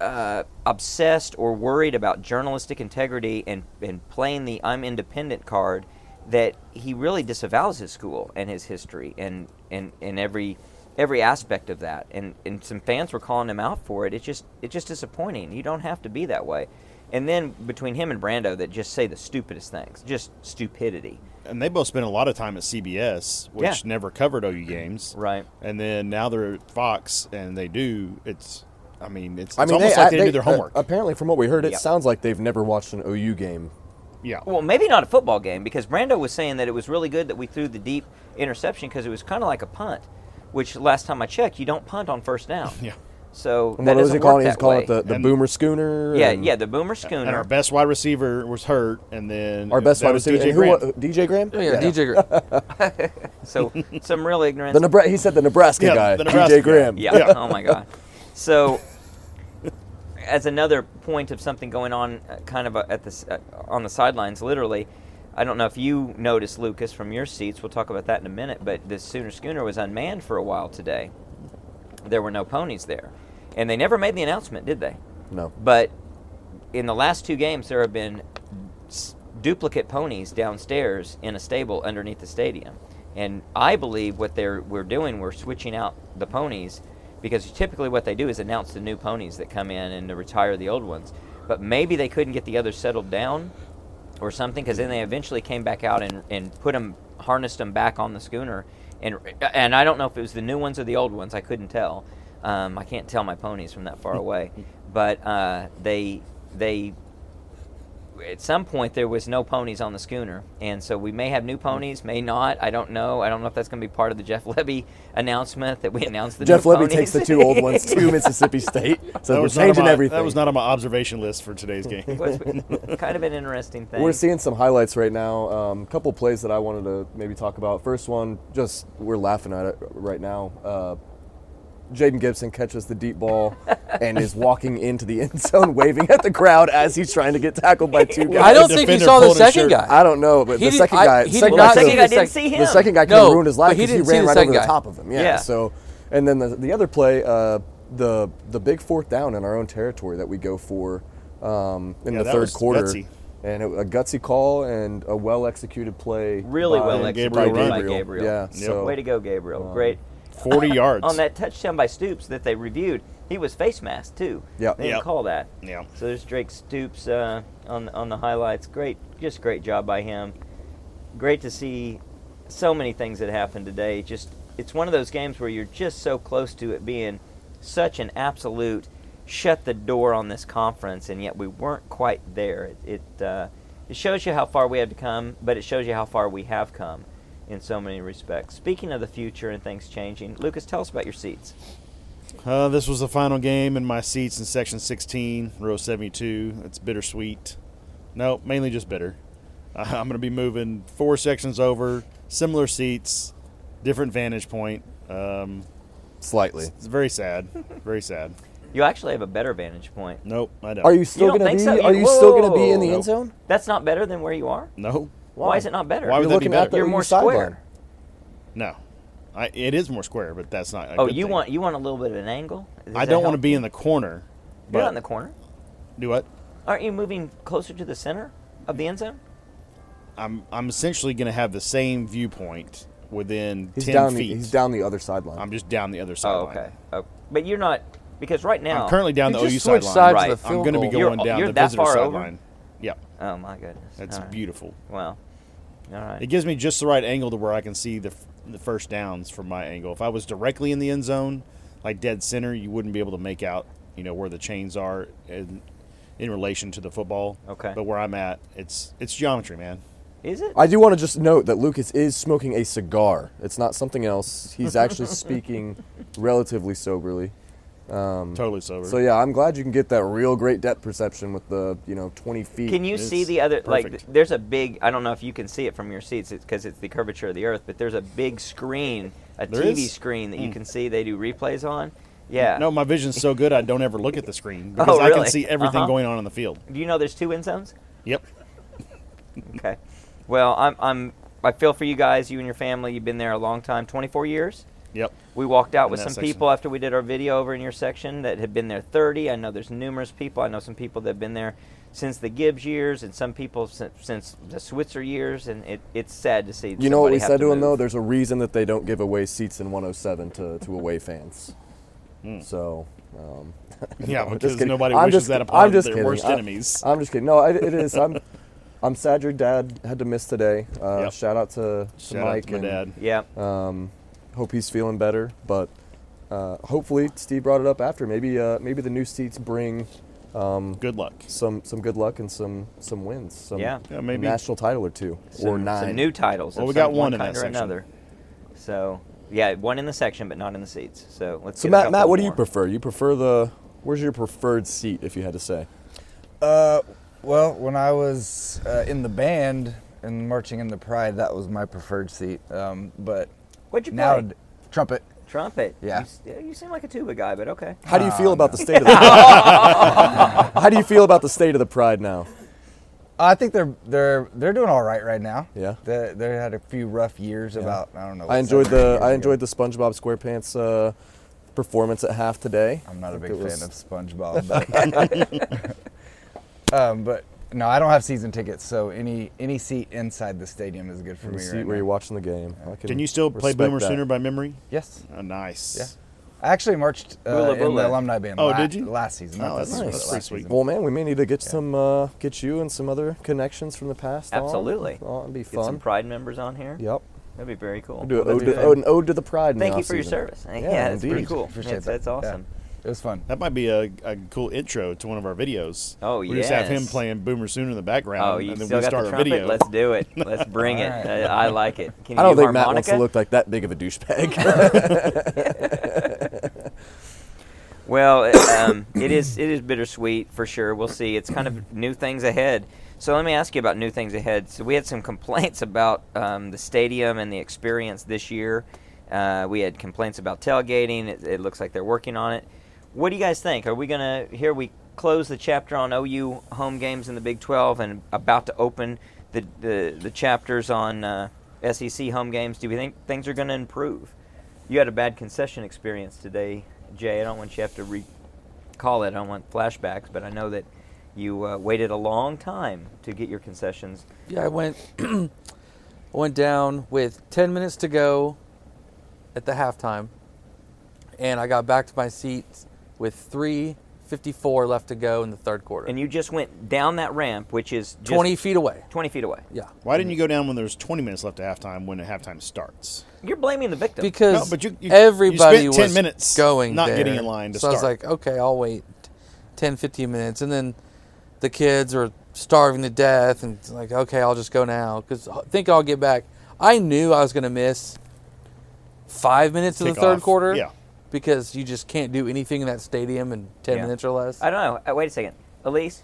uh, obsessed or worried about journalistic integrity and, and playing the I'm independent card that he really disavows his school and his history and, and, and every every aspect of that. And, and some fans were calling him out for it. It's just it's just disappointing. You don't have to be that way. And then between him and Brando that just say the stupidest things, just stupidity. And they both spent a lot of time at CBS, which Yeah. never covered OU games. Right. And then now they're at Fox, and they do. It's. I mean, it's, it's I mean, almost they, like they, they- do their homework. uh, apparently, from what we heard, it Yeah. sounds like they've never watched an OU game. yeah. Well, maybe not a football game because Brando was saying that it was really good that we threw the deep interception because it was kind of like a punt, which last time I checked, you don't punt on first down. (laughs) Yeah. So And that what was doesn't he calling? He's calling it the, the And- Boomer Schooner. yeah, and yeah, the Boomer schooner. And Schooner. our best wide receiver was hurt, and then Our best that wide was receiver. DJ and who Graham. wa- DJ Graham? Oh, yeah, DJ. Gr- (laughs) so some real ignorance. The Nebra- he said the Nebraska Yeah, guy, the Nebraska DJ Graham. guy. Yeah. Yeah. Oh my God. So, (laughs) as another point of something going on, uh, kind of uh, at the uh, on the sidelines, literally. I don't know if you noticed, Lucas, from your seats. We'll talk about that in a minute. But the Sooner Schooner was unmanned for a while today. There were no ponies there, and they never made the announcement, did they? No. But in the last two games, there have been duplicate ponies downstairs in a stable underneath the stadium. And I believe what they're we're doing, we're switching out the ponies because typically what they do is announce the new ponies that come in and to retire the old ones. But maybe they couldn't get the others settled down or something because then they eventually came back out and, and put them harnessed them back on the schooner. And and I don't know if it was the new ones or the old ones I couldn't tell. Um, I can't tell my ponies from that far (laughs) away. But uh, they they at some point there was no ponies on the schooner and so we may have new ponies may not I don't know I don't know if that's going to be part of the Jeff Lebby announcement that we announced the Jeff new Lebby ponies. takes the two old ones to (laughs) Mississippi State, so That we're was, not on changing my, everything. that was not on my observation list for today's game. (laughs) Was kind of an interesting thing We're seeing some highlights right now. A um, couple plays that I wanted to maybe talk about. First one, just we're laughing at it right now. Uh, Jayden Gibson catches the deep ball and is walking into the (laughs) end zone, waving at the crowd as he's trying to get tackled by two (laughs) guys. I don't think he saw the second guy. I don't know, but He the did- second I- guy, second the guy, second guy didn't see him the second guy kind No, of ruined his life but he because he, ran right second over the top of him. Yeah. Yeah. So, and then the the other play, uh, the the big fourth down in our own territory that we go for um, in Yeah, the that third was quarter. gutsy. And it, a gutsy call and a well executed play. Really well executed executed by by Gabriel. Yeah. Yep. So way to go Gabriel great 40 (laughs) yards. on that touchdown by Stoops that they reviewed, he was face masked too. Yeah. They didn't Yep. call that. Yeah. So there's Drake Stoops uh, on on the highlights. Great, just great job by him. Great to see so many things that happened today. Just it's one of those games where you're just so close to it being such an absolute shut the door on this conference, and yet we weren't quite there. It it, uh, it shows you how far we have to come, but it shows you how far we have come in so many respects. Speaking of the future and things changing, Lucas, tell us about your seats. Uh, this was the final game in my seats in section 16, row 72. It's bittersweet. No, mainly just bitter. Uh, (laughs) I'm going to be moving four sections over, similar seats, different vantage point. Um, Slightly. it's very sad. Very sad. (laughs) You actually have a better vantage point. Nope, I don't. Are you still don't gonna think be? so? Are You- you still gonna be in the Whoa. end zone? That's not better than where you are. No, Why, is it not better? Why would You're that be looking at better? the You're OU more sideline. square. no. I, it is more square, but that's not. A Oh, good you thing. want you want a little bit of an angle? Does I that don't want to help? be in the corner. You're But not in the corner. do what? Aren't you moving closer to the center of the end zone? I'm I'm essentially going to have the same viewpoint within He's ten down. The, feet. he's down the other sideline. I'm just down the other side. Oh, okay. Oh, but you're not because right now. I'm currently down You the just OU switched sideline. sides Right. of the I'm field going to be goal. You're- going down you're the that visitor far over? sideline. Yep, Oh my goodness. that's All right. beautiful. Well, all right. It gives me just the right angle to where I can see the, the first downs from my angle. If I was directly in the end zone, like dead center, you wouldn't be able to make out, you know, where the chains are in, in relation to the football. Okay. But where I'm at, it's it's geometry, man. Is it? I do want to just note that Lucas is smoking a cigar. It's not something else. He's actually (laughs) speaking relatively soberly. Totally sober. So yeah, I'm glad you can get that real great depth perception with the you know 20 feet. Can you It's see the other like? perfect. th- There's a big. I don't know if you can see it from your seats because it's the curvature of the earth. But there's a big screen, a There TV is? screen that you Mm. can see. They do replays on. Yeah. No, my vision's so good I don't ever look at the screen (laughs) Oh, because I can see everything Uh-huh. going on in the field. Do you know there's two end zones? Yep. Okay. Well, I'm. I'm. I feel for you guys. You and your family. You've been there a long time. 24 years. Yep. We walked out In with some section. people after we did our video over in your section that had been there 30. I know there's numerous people. I know some people that have been there since the Gibbs years, and some people since, since the Switzer years. And it, it's sad to see. You know what we said to them though? There's a reason that they don't give away seats in 107 to, to away fans. So. Um, (laughs) Yeah, no, just because kidding. nobody I'm wishes just, that I'm upon just their kidding. worst I- enemies. I'm just kidding. No, it, it is. I'm. I'm sad your dad had to miss today. Uh, Yep. Shout out to, to Shout Mike out to my and dad. Yeah. Um, hope he's feeling better, but uh, hopefully Steve brought it up after. Maybe uh, maybe the new seats bring Good luck. some some good luck and some some wins, some Yeah. Yeah, maybe. national title or two some, or nine. some new titles. Well, we got some- one in kind that or section. another. So yeah, one in the section, but not in the seats. So let's. so get Matt, couple Matt, what do you prefer? You prefer the where's your preferred seat if you had to say? Uh, well, when I was uh, in the band and marching in the Pride, that was my preferred seat. Um, but What'd you now, play? d- trumpet. Trumpet. Yeah. You, you seem like a tuba guy, but okay. How do you Oh, feel about the state of the (laughs) (laughs) How do you feel about the state of the pride now? I think they're they're they're doing all right right now. Yeah. They they had a few rough years. About I don't know. I enjoyed the years I ago. enjoyed the SpongeBob SquarePants uh, performance at half today. I'm not a big fan was- of SpongeBob. But (laughs) um, but no, I don't have season tickets, so any any seat inside the stadium is good for in me seat right where now. you're watching the game. I Can you still play Boomer that. Sooner by memory? Yes. Oh, nice. Yeah. I actually marched uh, Bula in the alumni band. Oh, la- did you? Last season. Oh, not that's nice. but Pretty sweet. Well, man, we may need to get some uh, get you and some other connections from the past. on. Absolutely. Oh, it'd be Get some. Pride members on here. Yep. That'd be very cool. We'll do, an ode to, an ode to the pride. Thank you for your service. (laughs) Yeah, Yeah, that's pretty cool. Appreciate That's, that. that's awesome. It was fun. That might be a, a cool intro to one of our videos. Oh, we just have him playing Boomer Sooner in the background, Oh, you and then still we got start the our trumpet? video. Let's do it. (laughs) Let's bring it. Alright. I, I like it. Can you I don't do think Matt wants to look like that big of a douchebag. (laughs) Well, um, it is it is bittersweet for sure. We'll see. It's kind of new things ahead. So let me ask you about new things ahead. So we had some complaints about um, the stadium and the experience this year. Uh, we had complaints about tailgating. It, it looks like they're working on it. What do you guys think? Are we gonna here we close the chapter on OU home games in the Big 12 and about to open the the, the chapters on uh, SEC home games? Do we think things are going to improve? You had a bad concession experience today, Jay. I don't want you to have to recall it. I don't want flashbacks, but I know that you uh, waited a long time to get your concessions. Yeah, I went (clears throat) went down with 10 minutes to go at the halftime, and I got back to my seat with 3:54 left to go in the third quarter. And you just went down that ramp, which is just 20 feet away. 20 feet away. Yeah, Why didn't you go down when there's 20 minutes left to halftime when the halftime starts? You're blaming the victim. because No, but you- you- you everybody spent 10 was minutes going not there. getting in line to so I was start. like, okay, I'll wait 10, 15 minutes, and then the kids are starving to death, and it's like, okay, I'll just go now because I think I'll get back. I knew I was going to miss five minutes of the third Kickoff. quarter. Yeah. Because you just can't do anything in that stadium in 10 Yeah. minutes or less? I don't know. Uh, wait a second, Elise.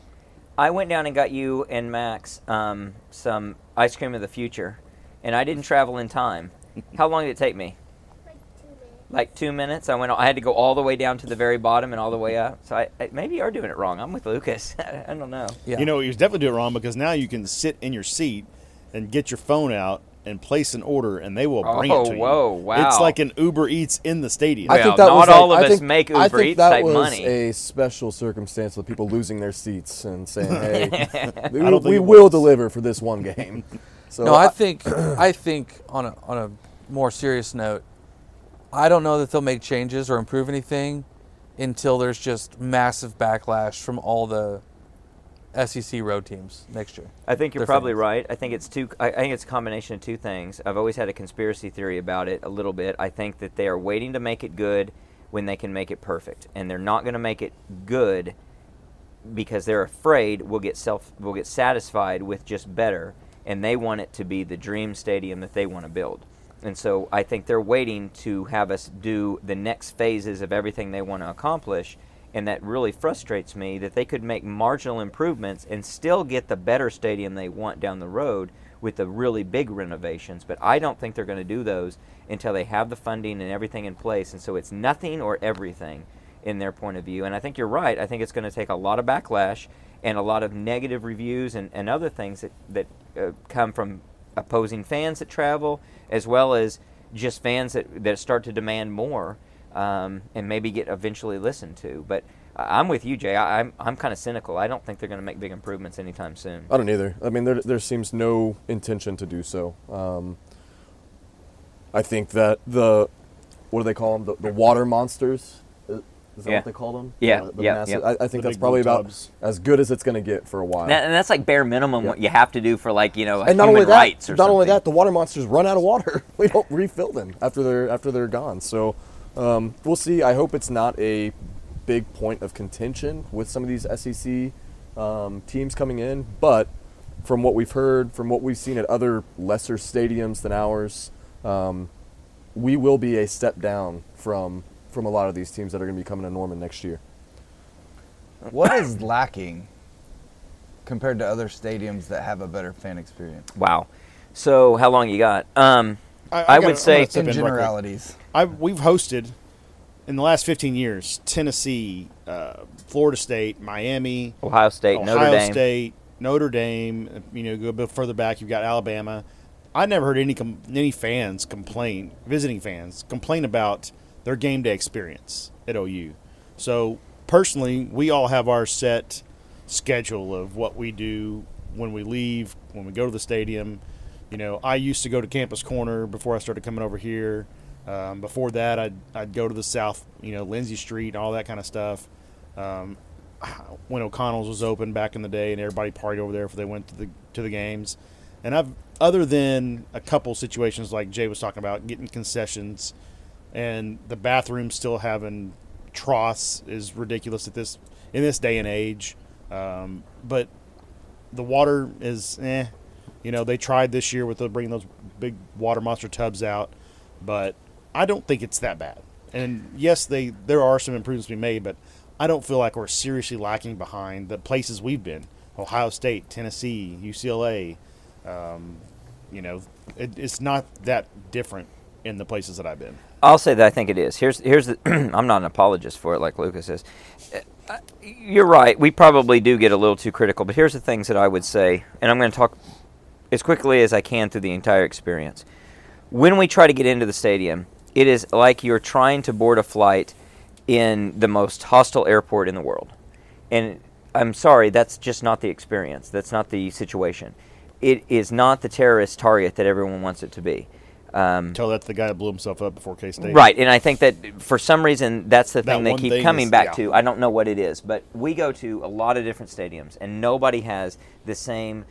I went down and got you and Max um, some ice cream of the future, and I didn't travel in time. How long did it take me? Like two minutes. I went. I had to go all the way down to the very bottom and all the way up. So I, I maybe you're doing it wrong. I'm with Lucas. (laughs) I don't know. yeah. You know, you definitely do it wrong because now you can sit in your seat and get your phone out and place an order, and they will bring Oh, it to you. whoa, wow. It's like an Uber Eats in the stadium. I think that not all of us make I Uber think Eats that type was money. a special circumstance with people losing their seats and saying, (laughs) "Hey, (laughs) we, I don't think we will was. deliver for this one game." (laughs) So No, I think (clears throat) I think on a on a more serious note, I don't know that they'll make changes or improve anything until there's just massive backlash from all the SEC road teams next year. I think you're probably fans. right. I think it's two. I, I think it's a combination of two things. I've always had a conspiracy theory about it a little bit. I think that they are waiting to make it good when they can make it perfect, and they're not going to make it good because they're afraid we'll get self we'll get satisfied with just better, and they want it to be the dream stadium that they want to build. And so I think they're waiting to have us do the next phases of everything they want to accomplish. And that really frustrates me that they could make marginal improvements and still get the better stadium they want down the road with the really big renovations. But I don't think they're going to do those until they have the funding and everything in place. And so it's nothing or everything in their point of view. And I think you're right. I think it's going to take a lot of backlash and a lot of negative reviews and, and other things that, that uh, come from opposing fans that travel, as well as just fans that, that start to demand more um, and maybe get eventually listened to. But I- I'm with you, Jay. I, I'm, I'm kind of cynical. I don't think they're going to make big improvements anytime soon. I don't either. I mean, there, there seems no intention to do so. Um, I think that the what do they call them? The, the water monsters. Is is that Yeah. what they call them? Yeah, The- the yeah, massive- yeah. I, I think The that's probably about tubs. as good as it's going to get for a while. And, that- and that's like bare minimum what you have to do for like you know and not human only that, rights or not only that, the water monsters run out of water. (laughs) we don't refill them after they're after they're gone. So um, we'll see. I hope it's not a big point of contention with some of these SEC um, teams coming in. But from what we've heard, from what we've seen at other lesser stadiums than ours, um, we will be a step down from from a lot of these teams that are going to be coming to Norman next year. What is lacking compared to other stadiums that have a better fan experience? Wow. So how long you got? Um, I, I would gotta- say I'm gonna step In in quick. generalities. I we've hosted in the last 15 years Tennessee, uh, Florida State, Miami, Ohio State, Ohio Notre Dame. State, Notre Dame. You know, go a bit further back, you've got Alabama. I never heard any com- any fans complain, visiting fans complain about their game day experience at OU. So personally, we all have our set schedule of what we do when we leave, when we go to the stadium. You know, I used to go to Campus Corner before I started coming over here. Um, before that, I'd, I'd go to the south, you know, Lindsey Street, all that kind of stuff. Um, (sighs) when O'Connell's was open back in the day, and everybody partied over there if they went to the to the games. And I've, other than a couple situations like Jay was talking about, getting concessions, and the bathroom still having troughs is ridiculous at this in this day and age. Um, but the water is eh. You know, they tried this year with the, bringing those big water monster tubs out, but I don't think it's that bad. And yes, they there are some improvements be made, but I don't feel like we're seriously lacking behind the places we've been: Ohio State, Tennessee, UCLA. Um, you know, it, it's not that different in the places that I've been. I'll say that I think it is. Here's here's the. (clears throat) I'm not an apologist for it, like Lucas is. Uh, You're right. We probably do get a little too critical, but here's the things that I would say, and I'm going to talk as quickly as I can through the entire experience. When we try to get into the stadium, it is like you're trying to board a flight in the most hostile airport in the world. And I'm sorry, that's just not the experience. That's not the situation. It is not the terrorist target that everyone wants it to be. Um, Tell that to the guy that blew himself up before K State. Right, and I think that for some reason that's the That thing they keep thing coming is- back yeah. to. I don't know what it is, but we go to a lot of different stadiums, and nobody has the same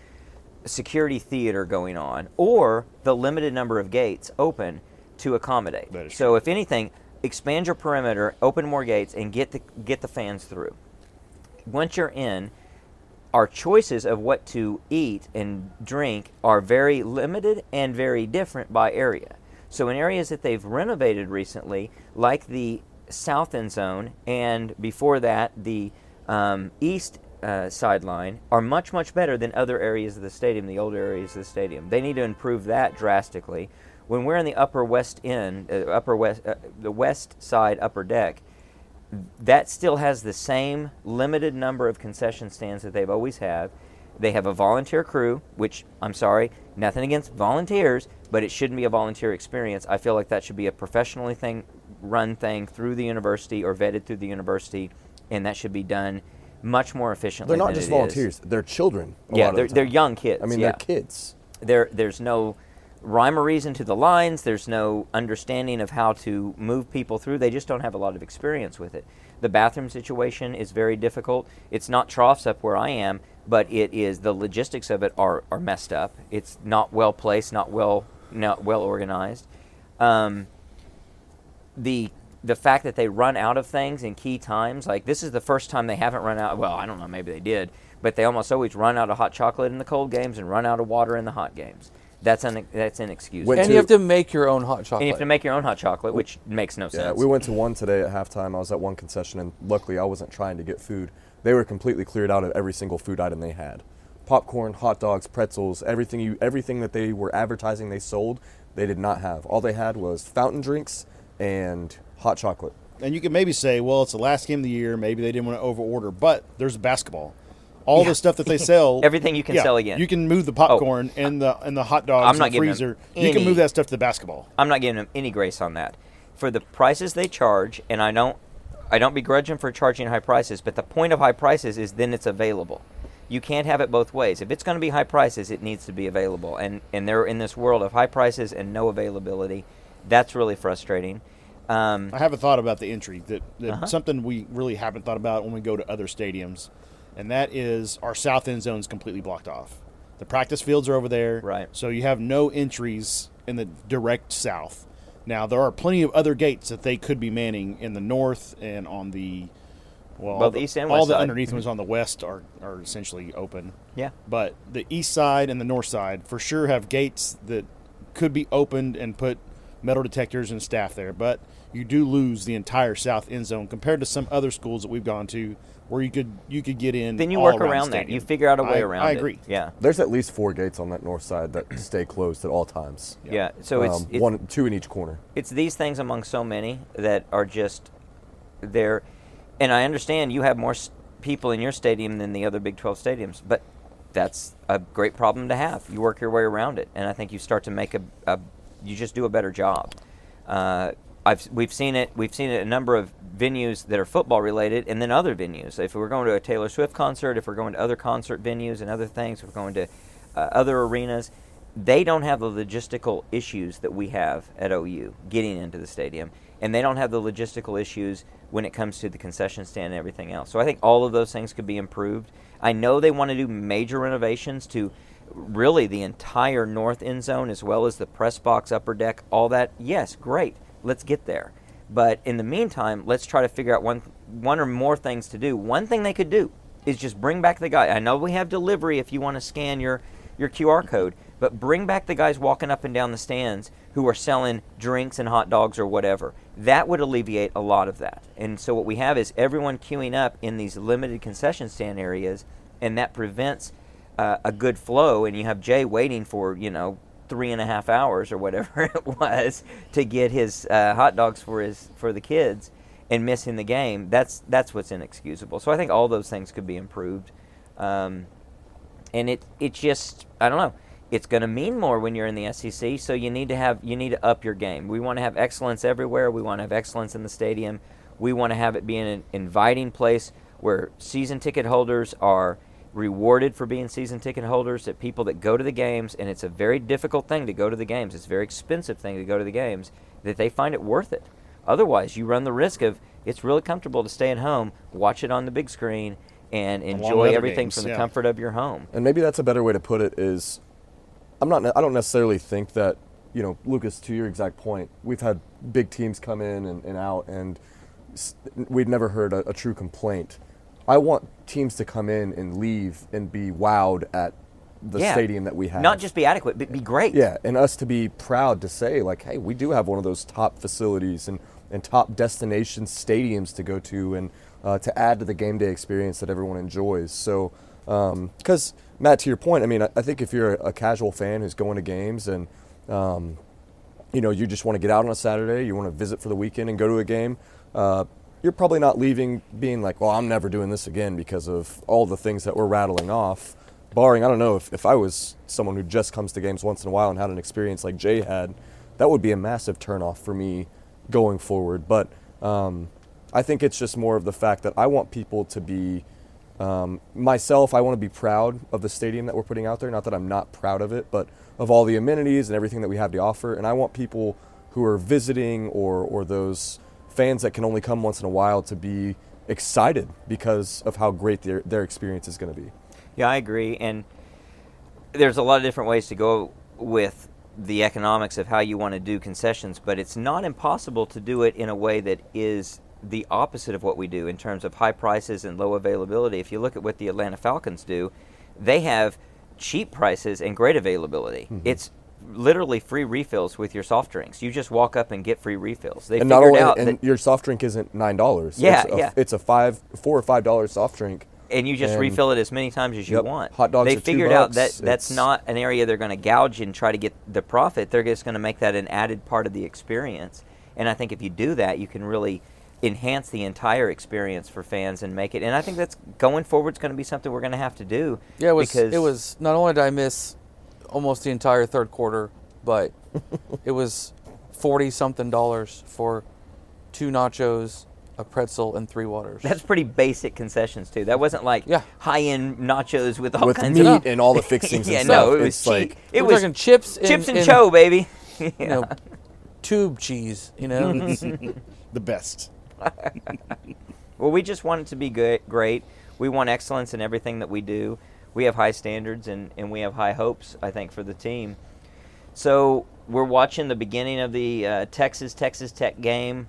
security theater going on or the limited number of gates open to accommodate. So, if anything, expand your perimeter, open more gates, and get the get the fans through. Once you're in, our choices of what to eat and drink are very limited and very different by area. So, in areas that they've renovated recently, like the south end zone and before that the um, east uh, sideline are much much better than other areas of the stadium, the older areas of the stadium. They need to improve that drastically. When we're in the upper west end, uh, upper west, uh, the west side upper deck, that still has the same limited number of concession stands that they've always had. They have a volunteer crew, which I'm sorry, nothing against volunteers, but it shouldn't be a volunteer experience. I feel like that should be a professionally thing, run thing through the university or vetted through the university, and that should be done much more efficiently. They're not just it is. volunteers; they're children. a Yeah, they're, the they're young kids. I mean, yeah. they're kids. there there's no rhyme or reason to the lines. There's no understanding of how to move people through. They just don't have a lot of experience with it. The bathroom situation is very difficult. It's not troughs up where i am but it is the logistics of it are, are messed up. It's not well placed not well not well organized. Um, the the fact that they run out of things in key times like this is the first time they haven't run out well i don't know maybe they did but they almost always run out of hot chocolate in the cold games and run out of water in the hot games that's un- that's inexcusable Went and to- you have to make your own hot chocolate. and chocolate. you have to make your own hot chocolate which makes no Yeah, sense we went to one today at halftime. I was at one concession, and luckily I wasn't trying to get food. They were completely cleared out of every single food item they had: popcorn, hot dogs, pretzels, everything you, everything that they were advertising they sold. They did not have. All they had was fountain drinks and hot chocolate. And you can maybe say, well, it's the last game of the year. Maybe they didn't want to overorder, but there's basketball. All the stuff that they (laughs) sell, Everything you can yeah, sell again. Oh. You can move the popcorn and the and the hot dogs I'm and not the giving them freezer. You can move that stuff to the basketball. I'm not giving them any grace on that. For the prices they charge, and I don't, I don't begrudge them for charging high prices. But the point of high prices is then it's available. You can't have it both ways. If it's going to be high prices, it needs to be available. And and they're in this world of high prices and no availability. That's really frustrating. Um, I have a thought about the entry that, that Uh-huh. something we really haven't thought about when we go to other stadiums, and that is our south end zone is completely blocked off. The practice fields are over there, Right. So you have no entries in the direct south. Now there are plenty of other gates that they could be manning in the north and on the well, Both all the, east and all the side. underneath mm-hmm. ones on the west are are essentially open. yeah. But the east side and the north side for sure have gates that could be opened and put metal detectors and staff there. But you do lose the entire south end zone compared to some other schools that we've gone to where you could you could get in. Then you all work around around that. You figure out a way I- around I it. agree. Yeah. There's at least four gates on that north side that (clears throat) stay closed at all times. Yeah. So it's, Um, it's one, two in each corner. it's these things among so many that are just there and i understand you have more people in your stadium than the other big 12 stadiums but that's a great problem to have you work your way around it and i think you start to make a, a you just do a better job uh, I've, we've seen it. We've seen it a number of venues that are football related, and then other venues. If we're going to a Taylor Swift concert, if we're going to other concert venues and other things, if we're going to uh, other arenas, they don't have the logistical issues that we have at OU getting into the stadium, and they don't have the logistical issues when it comes to the concession stand and everything else. So I think all of those things could be improved. I know they want to do major renovations to really the entire north end zone as well as the press box, upper deck, all that. Yes, great. Let's get there. But in the meantime, let's try to figure out one one or more things to do. One thing they could do is just bring back the guy. I know we have delivery if you want to scan your your QR code, but bring back the guys walking up and down the stands who are selling drinks and hot dogs or whatever. That would alleviate a lot of that. And so what we have is everyone queuing up in these limited concession stand areas, and that prevents uh, a good flow. And you have Jay waiting for you know three and a half hours or whatever (laughs) it was to get his uh, hot dogs for his for the kids and missing the game. That's that's what's inexcusable. So I think all those things could be improved. Um, and it it just I don't know. It's going to mean more when you're in the SEC, so you need to have you need to up your game. We want to have excellence everywhere. We want to have excellence in the stadium. We want to have it be an inviting place where season ticket holders are rewarded for being season ticket holders. That people that go to the games, and it's a very difficult thing to go to the games. It's a very expensive thing to go to the games. That they find it worth it. Otherwise, you run the risk of it's really comfortable to stay at home, watch it on the big screen, and enjoy everything games, from the yeah. comfort of your home. And maybe that's a better way to put it is I'm not I don't necessarily think that, you know, Lucas to your exact point, we've had big teams come in and, and out and we'd never heard a, a true complaint. I want teams to come in and leave and be wowed at the Yeah. stadium that we have. Not just be adequate, but be great. Yeah, and us to be proud to say like, hey, we do have one of those top facilities, and and top destination stadiums to go to and uh, to add to the game day experience that everyone enjoys. So, because Matt, to your point, I mean, I, I think if you're a, a casual fan who's going to games and um, you know you just want to get out on a Saturday, you want to visit for the weekend and go to a game. Uh, you're probably not leaving being like, well, I'm never doing this again because of all the things that we're rattling off. Barring, I don't know, if, if I was someone who just comes to games once in a while and had an experience like Jay had, that would be a massive turnoff for me going forward. But um, I think it's just more of the fact that I want people to be um, myself. I want to be proud of the stadium that we're putting out there. Not that I'm not proud of it, but of all the amenities and everything that we have to offer. And I want people who are visiting or or those fans that can only come once in a while to be excited because of how great their their experience is going to be. Yeah, I agree. And there's a lot of different ways to go with the economics of how you want to do concessions, but it's not impossible to do it in a way that is the opposite of what we do in terms of high prices and low availability. If you look at what the Atlanta Falcons do, they have cheap prices and great availability. Mm-hmm. It's literally free refills with your soft drinks. You just walk up and get free refills. They and figured not only out and that your soft drink isn't nine dollars. Yeah, it's a, yeah. It's a five, four or five dollar soft drink. and you just And- refill it as many times as you Yep. want. Hot dogs They are two figured out that bucks. that's not an area they're going to gouge and try to get the profit. They're just going to make that an added part of the experience. And I think if you do that, you can really enhance the entire experience for fans and make it. And I think that's going forward is going to be something we're going to have to do. Yeah, it was. because It was. Not only did I miss almost the entire third quarter, but (laughs) it was forty something dollars for two nachos, a pretzel, and three waters. That's pretty basic concessions too. That wasn't like Yeah. high-end nachos with all with kinds meat of and all the fixings (laughs) yeah, and stuff. no, it was it's cheap. like it We're was talking chips, and, chips and, and, cho, baby. (laughs) You know, tube cheese. You know, The best. Well, we just want it to be good, great. We want excellence in everything that we do. We have high standards and, and we have high hopes, I think, for the team. So we're watching the beginning of the uh, Texas Texas Tech game.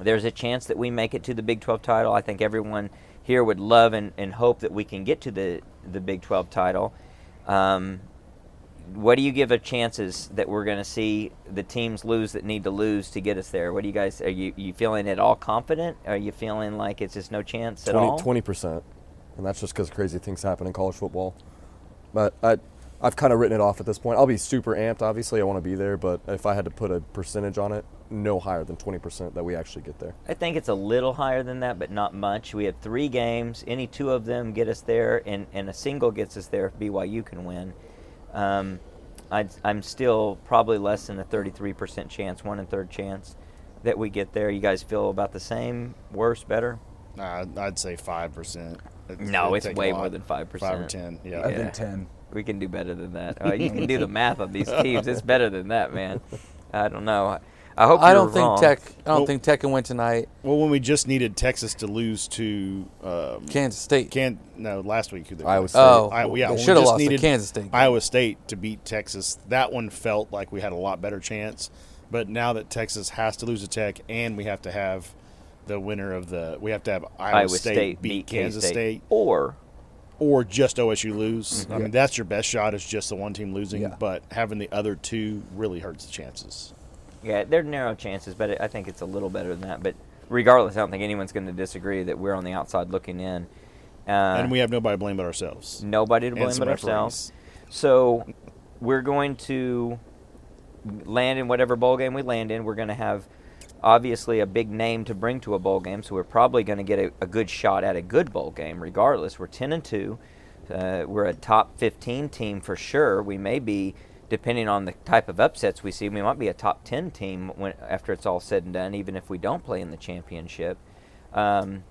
There's a chance that we make it to the Big 12 title. I think everyone here would love and, and hope that we can get to the, the Big 12 title. Um, what do you give of chances that we're going to see the teams lose that need to lose to get us there? What do you guys are you you feeling at all confident? Are you feeling like it's just no chance at all? 20 percent, and that's just because crazy things happen in college football. But I, I've kind of written it off at this point. I'll be super amped. Obviously, I want to be there, but if I had to put a percentage on it, no higher than 20% that we actually get there. I think it's a little higher than that, but not much. We have three games. Any two of them get us there, and, and a single gets us there if BYU can win. Um, i am still probably less than a 33% chance, one in third chance that we get there. You guys feel about the same, worse, better? Uh, I'd say 5%. It's no, it's way more than five percent. Five or ten, yeah. I yeah. think ten. We can do better than that. (laughs) Uh, you can do the math on these teams. It's better than that, man. I don't know. I hope. I don't think. Tech. I don't well, think Tech can win tonight. Well, when we just needed Texas to lose to um, Kansas State. Can no last week who they Iowa State. Oh, yeah. They should have lost needed Kansas State. Iowa State to beat Texas. That one felt like we had a lot better chance. But now that Texas has to lose to Tech, and we have to have the winner of the, we have to have Iowa, Iowa State, State beat K-State. Kansas State, Or or just OSU lose. Mm-hmm. I mean, that's your best shot is just the one team losing. Yeah. But having the other two really hurts the chances. Yeah, they're narrow chances, but I think it's a little better than that. But regardless, I don't think anyone's going to disagree that we're on the outside looking in. Uh, and we have nobody to blame but ourselves. nobody to blame some but ourselves. So we're going to land in whatever bowl game we land in. We're going to have obviously a big name to bring to a bowl game, so we're probably going to get a, a good shot at a good bowl game. Regardless, we're ten and two. Uh, we're a top 15 team for sure. We may be, depending on the type of upsets we see, we might be a top 10 team when after it's all said and done, even if we don't play in the championship. Um,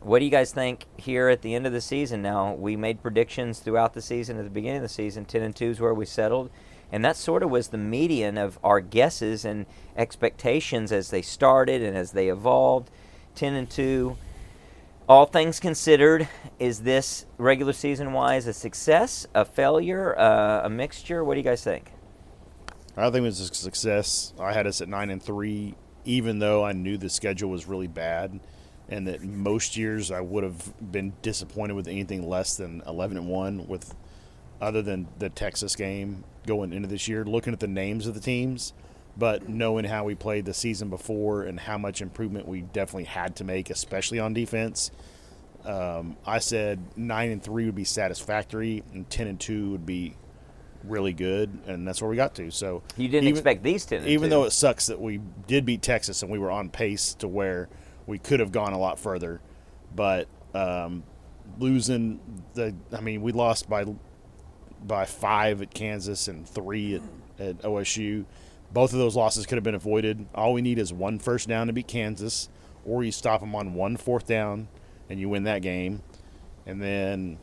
what do you guys think here at the end of the season? Now we made predictions throughout the season. At the beginning of the season, ten and two is where we settled, and that sort of was the median of our guesses and expectations as they started and as they evolved. Ten and two. All things considered, is this regular season wise a success, a failure, uh, a mixture? What do you guys think? I think it was a success. I had us at nine and three, even though I knew the schedule was really bad, and that most years I would have been disappointed with anything less than eleven and one. With other than the Texas game going into this year, looking at the names of the teams, but knowing how we played the season before and how much improvement we definitely had to make, especially on defense, um, I said nine and three would be satisfactory, and ten and two would be really good, and that's where we got to. So You didn't even- expect these ten. and even two. though it sucks that we did beat Texas and we were on pace to where we could have gone a lot further, but um, losing the, I mean, we lost by by five at Kansas and three at, at OSU. Both of those losses could have been avoided. All we need is one first down to beat Kansas, or you stop them on one fourth down and you win that game, and then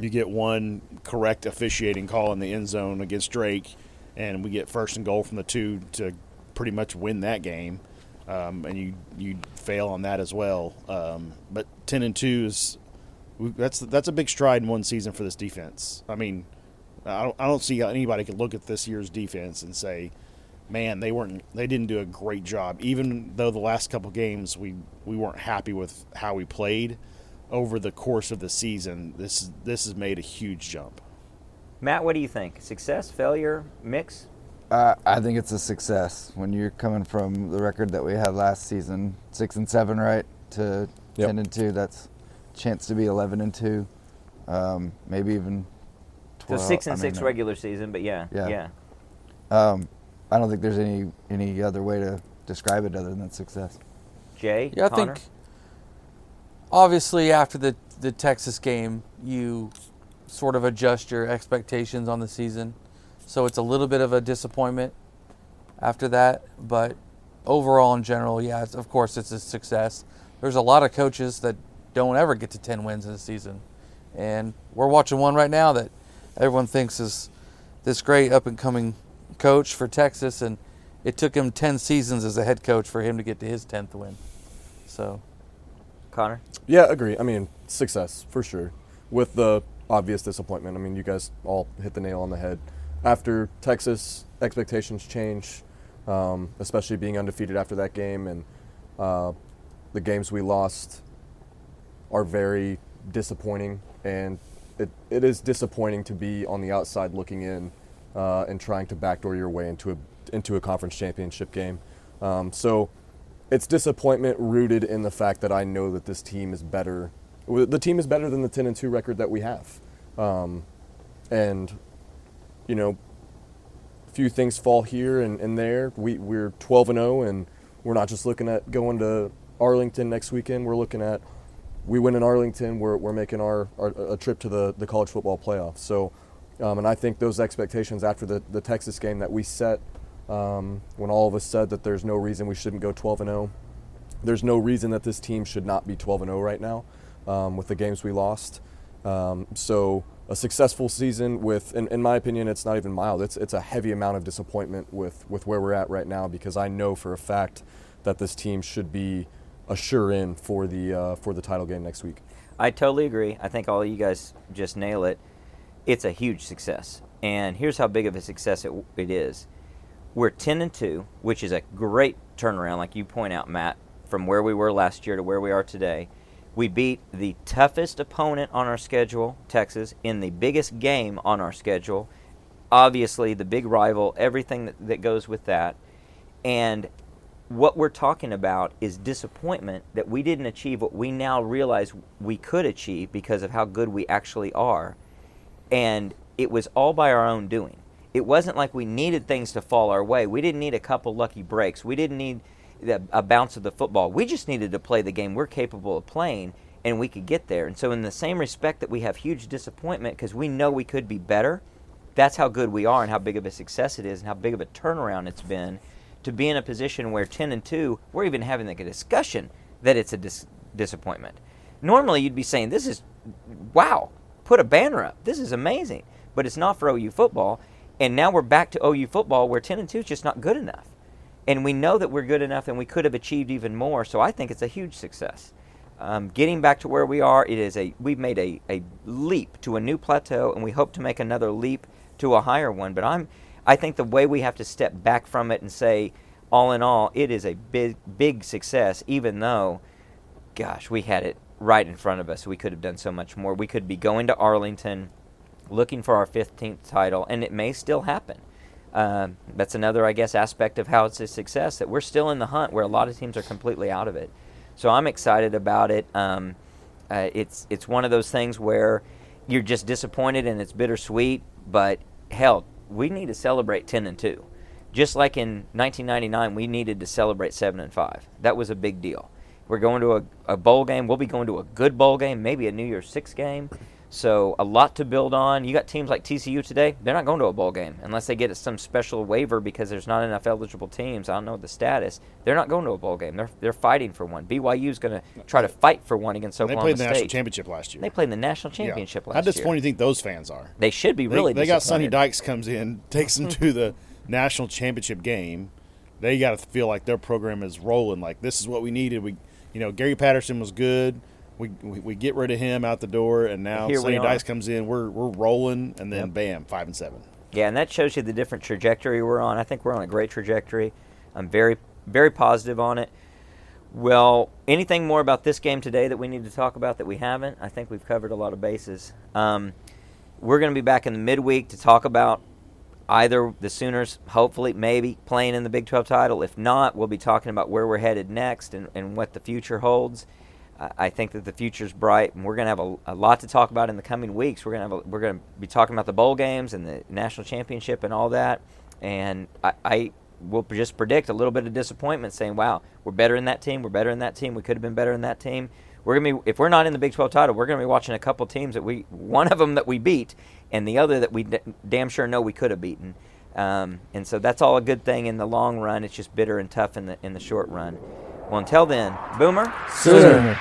you get one correct officiating call in the end zone against Drake, and we get first and goal from the two to pretty much win that game. Um, and you you fail on that as well. Um, but ten and two is that's that's a big stride in one season for this defense. I mean, I don't I don't see how anybody could look at this year's defense and say, man, they weren't they didn't do a great job. Even though the last couple games we we weren't happy with how we played over the course of the season. This this has made a huge jump. Matt, what do you think? Success, failure, mix? Uh, I think it's a success when you're coming from the record that we had last season, six and seven, right, to Yep. ten and two. That's chance to be eleven and two, um, maybe even So six and I six mean, regular season, but yeah, Yeah. yeah. Um, I don't think there's any any other way to describe it other than success. Jay, Yeah, I Connor? think obviously after the the Texas game, you sort of adjust your expectations on the season. So it's a little bit of a disappointment after that, but overall in general, yeah, it's, of course it's a success. There's a lot of coaches that don't ever get to 10 wins in a season. And we're watching one right now that everyone thinks is this great up and coming coach for Texas and it took him 10 seasons as a head coach for him to get to his 10th win. So Connor. Yeah, agree. I mean, success for sure. With the obvious disappointment. I mean, you guys all hit the nail on the head. After Texas, expectations change, um, especially being undefeated after that game, and uh, the games we lost are very disappointing. And it, it is disappointing to be on the outside looking in uh, and trying to backdoor your way into a into a conference championship game. Um, so it's disappointment rooted in the fact that I know that this team is better. The team is better than the 10 and 2 record that we have. Um, and, you know, a few things fall here and, and there. We, we're 12 and 0, and we're not just looking at going to Arlington next weekend. We're looking at we win in Arlington, we're, we're making our, our a trip to the, the college football playoffs. So, um, and I think those expectations after the, the Texas game that we set um, when all of us said that there's no reason we shouldn't go 12 and 0. There's no reason that this team should not be 12 and 0 right now um, with the games we lost. Um, so a successful season with, in, in my opinion, it's not even mild. It's it's a heavy amount of disappointment with with where we're at right now because I know for a fact that this team should be a sure in for the uh, for the title game next week. I totally agree. I think all you guys just nail it. It's a huge success. And here's how big of a success it, it is. We're 10 and 2, which is a great turnaround, like you point out, Matt, from where we were last year to where we are today. We beat the toughest opponent on our schedule, Texas, in the biggest game on our schedule. Obviously, the big rival, everything that, that goes with that. And what we're talking about is disappointment that we didn't achieve what we now realize we could achieve because of how good we actually are. And it was all by our own doing. It wasn't like we needed things to fall our way. We didn't need a couple lucky breaks. We didn't need a bounce of the football. We just needed to play the game we're capable of playing and we could get there. And so, in the same respect that we have huge disappointment because we know we could be better, that's how good we are and how big of a success it is and how big of a turnaround it's been to be in a position where 10 and 2 we're even having like a discussion that it's a dis- disappointment. Normally you'd be saying this is wow put a banner up. This is amazing. But it's not for ou football. And now we're back to ou football where 10 and 2 is just not good enough. And we know that we're good enough and we could have achieved even more. So i think it's a huge success. Um, getting back to where we are it is a we've made a, a leap to a new plateau and we hope to make another leap to a higher one. But i'm i think the way we have to step back from it and say all in all it is a big big success even though gosh we had it right in front of us we could have done so much more we could be going to arlington looking for our 15th title and it may still happen Um, that's another, I guess, aspect of how it's a success that we're still in the hunt where a lot of teams are completely out of it. So I'm excited about it. Um, uh, it's it's one of those things where you're just disappointed and it's bittersweet. But hell, we need to celebrate ten and two, just like in 1999 we needed to celebrate seven and five. That was a big deal. We're going to a, a bowl game. We'll be going to a good bowl game, maybe a New Year's Six game. So a lot to build on. You got teams like TCU today; they're not going to a bowl game unless they get some special waiver because there's not enough eligible teams. I don't know the status. They're not going to a bowl game. They're they're fighting for one. BYU's going to try to fight for one against And they Oklahoma played the national championship last year. They played in the national championship Yeah. championship How last disappointed year. do you think those fans are? They should be really. they got Sonny. Dykes comes in, takes them to the national championship game. They got to feel like their program is rolling. Like this is what we needed. We, you know, Gary Patterson was good. We, we, we get rid of him out the door, and now Here are. Dykes comes in. We're we're rolling, and then bam, five and seven. Yeah, and that shows you the different trajectory we're on. I think we're on a great trajectory. I'm very, very positive on it. Well, anything more about this game today that we need to talk about that we haven't? I think we've covered a lot of bases. Um, we're going to be back in the midweek to talk about either the Sooners, hopefully, maybe playing in the Big 12 title. If not, we'll be talking about where we're headed next and, and what the future holds. I think that the future's bright, and we're going to have a, a lot to talk about in the coming weeks. We're going to we're going to be talking about the bowl games and the national championship and all that. And I, I will just predict a little bit of disappointment, saying, "Wow, we're better in that team. We're better in that team. We could have been better in that team." We're gonna be if we're not in the Big 12 title, we're gonna be watching a couple teams that we one of them that we beat, and the other that we d- damn sure know we could have beaten. Um, and so that's all a good thing in the long run. It's just bitter and tough in the in the short run. Well, until then, Boomer. Sooner.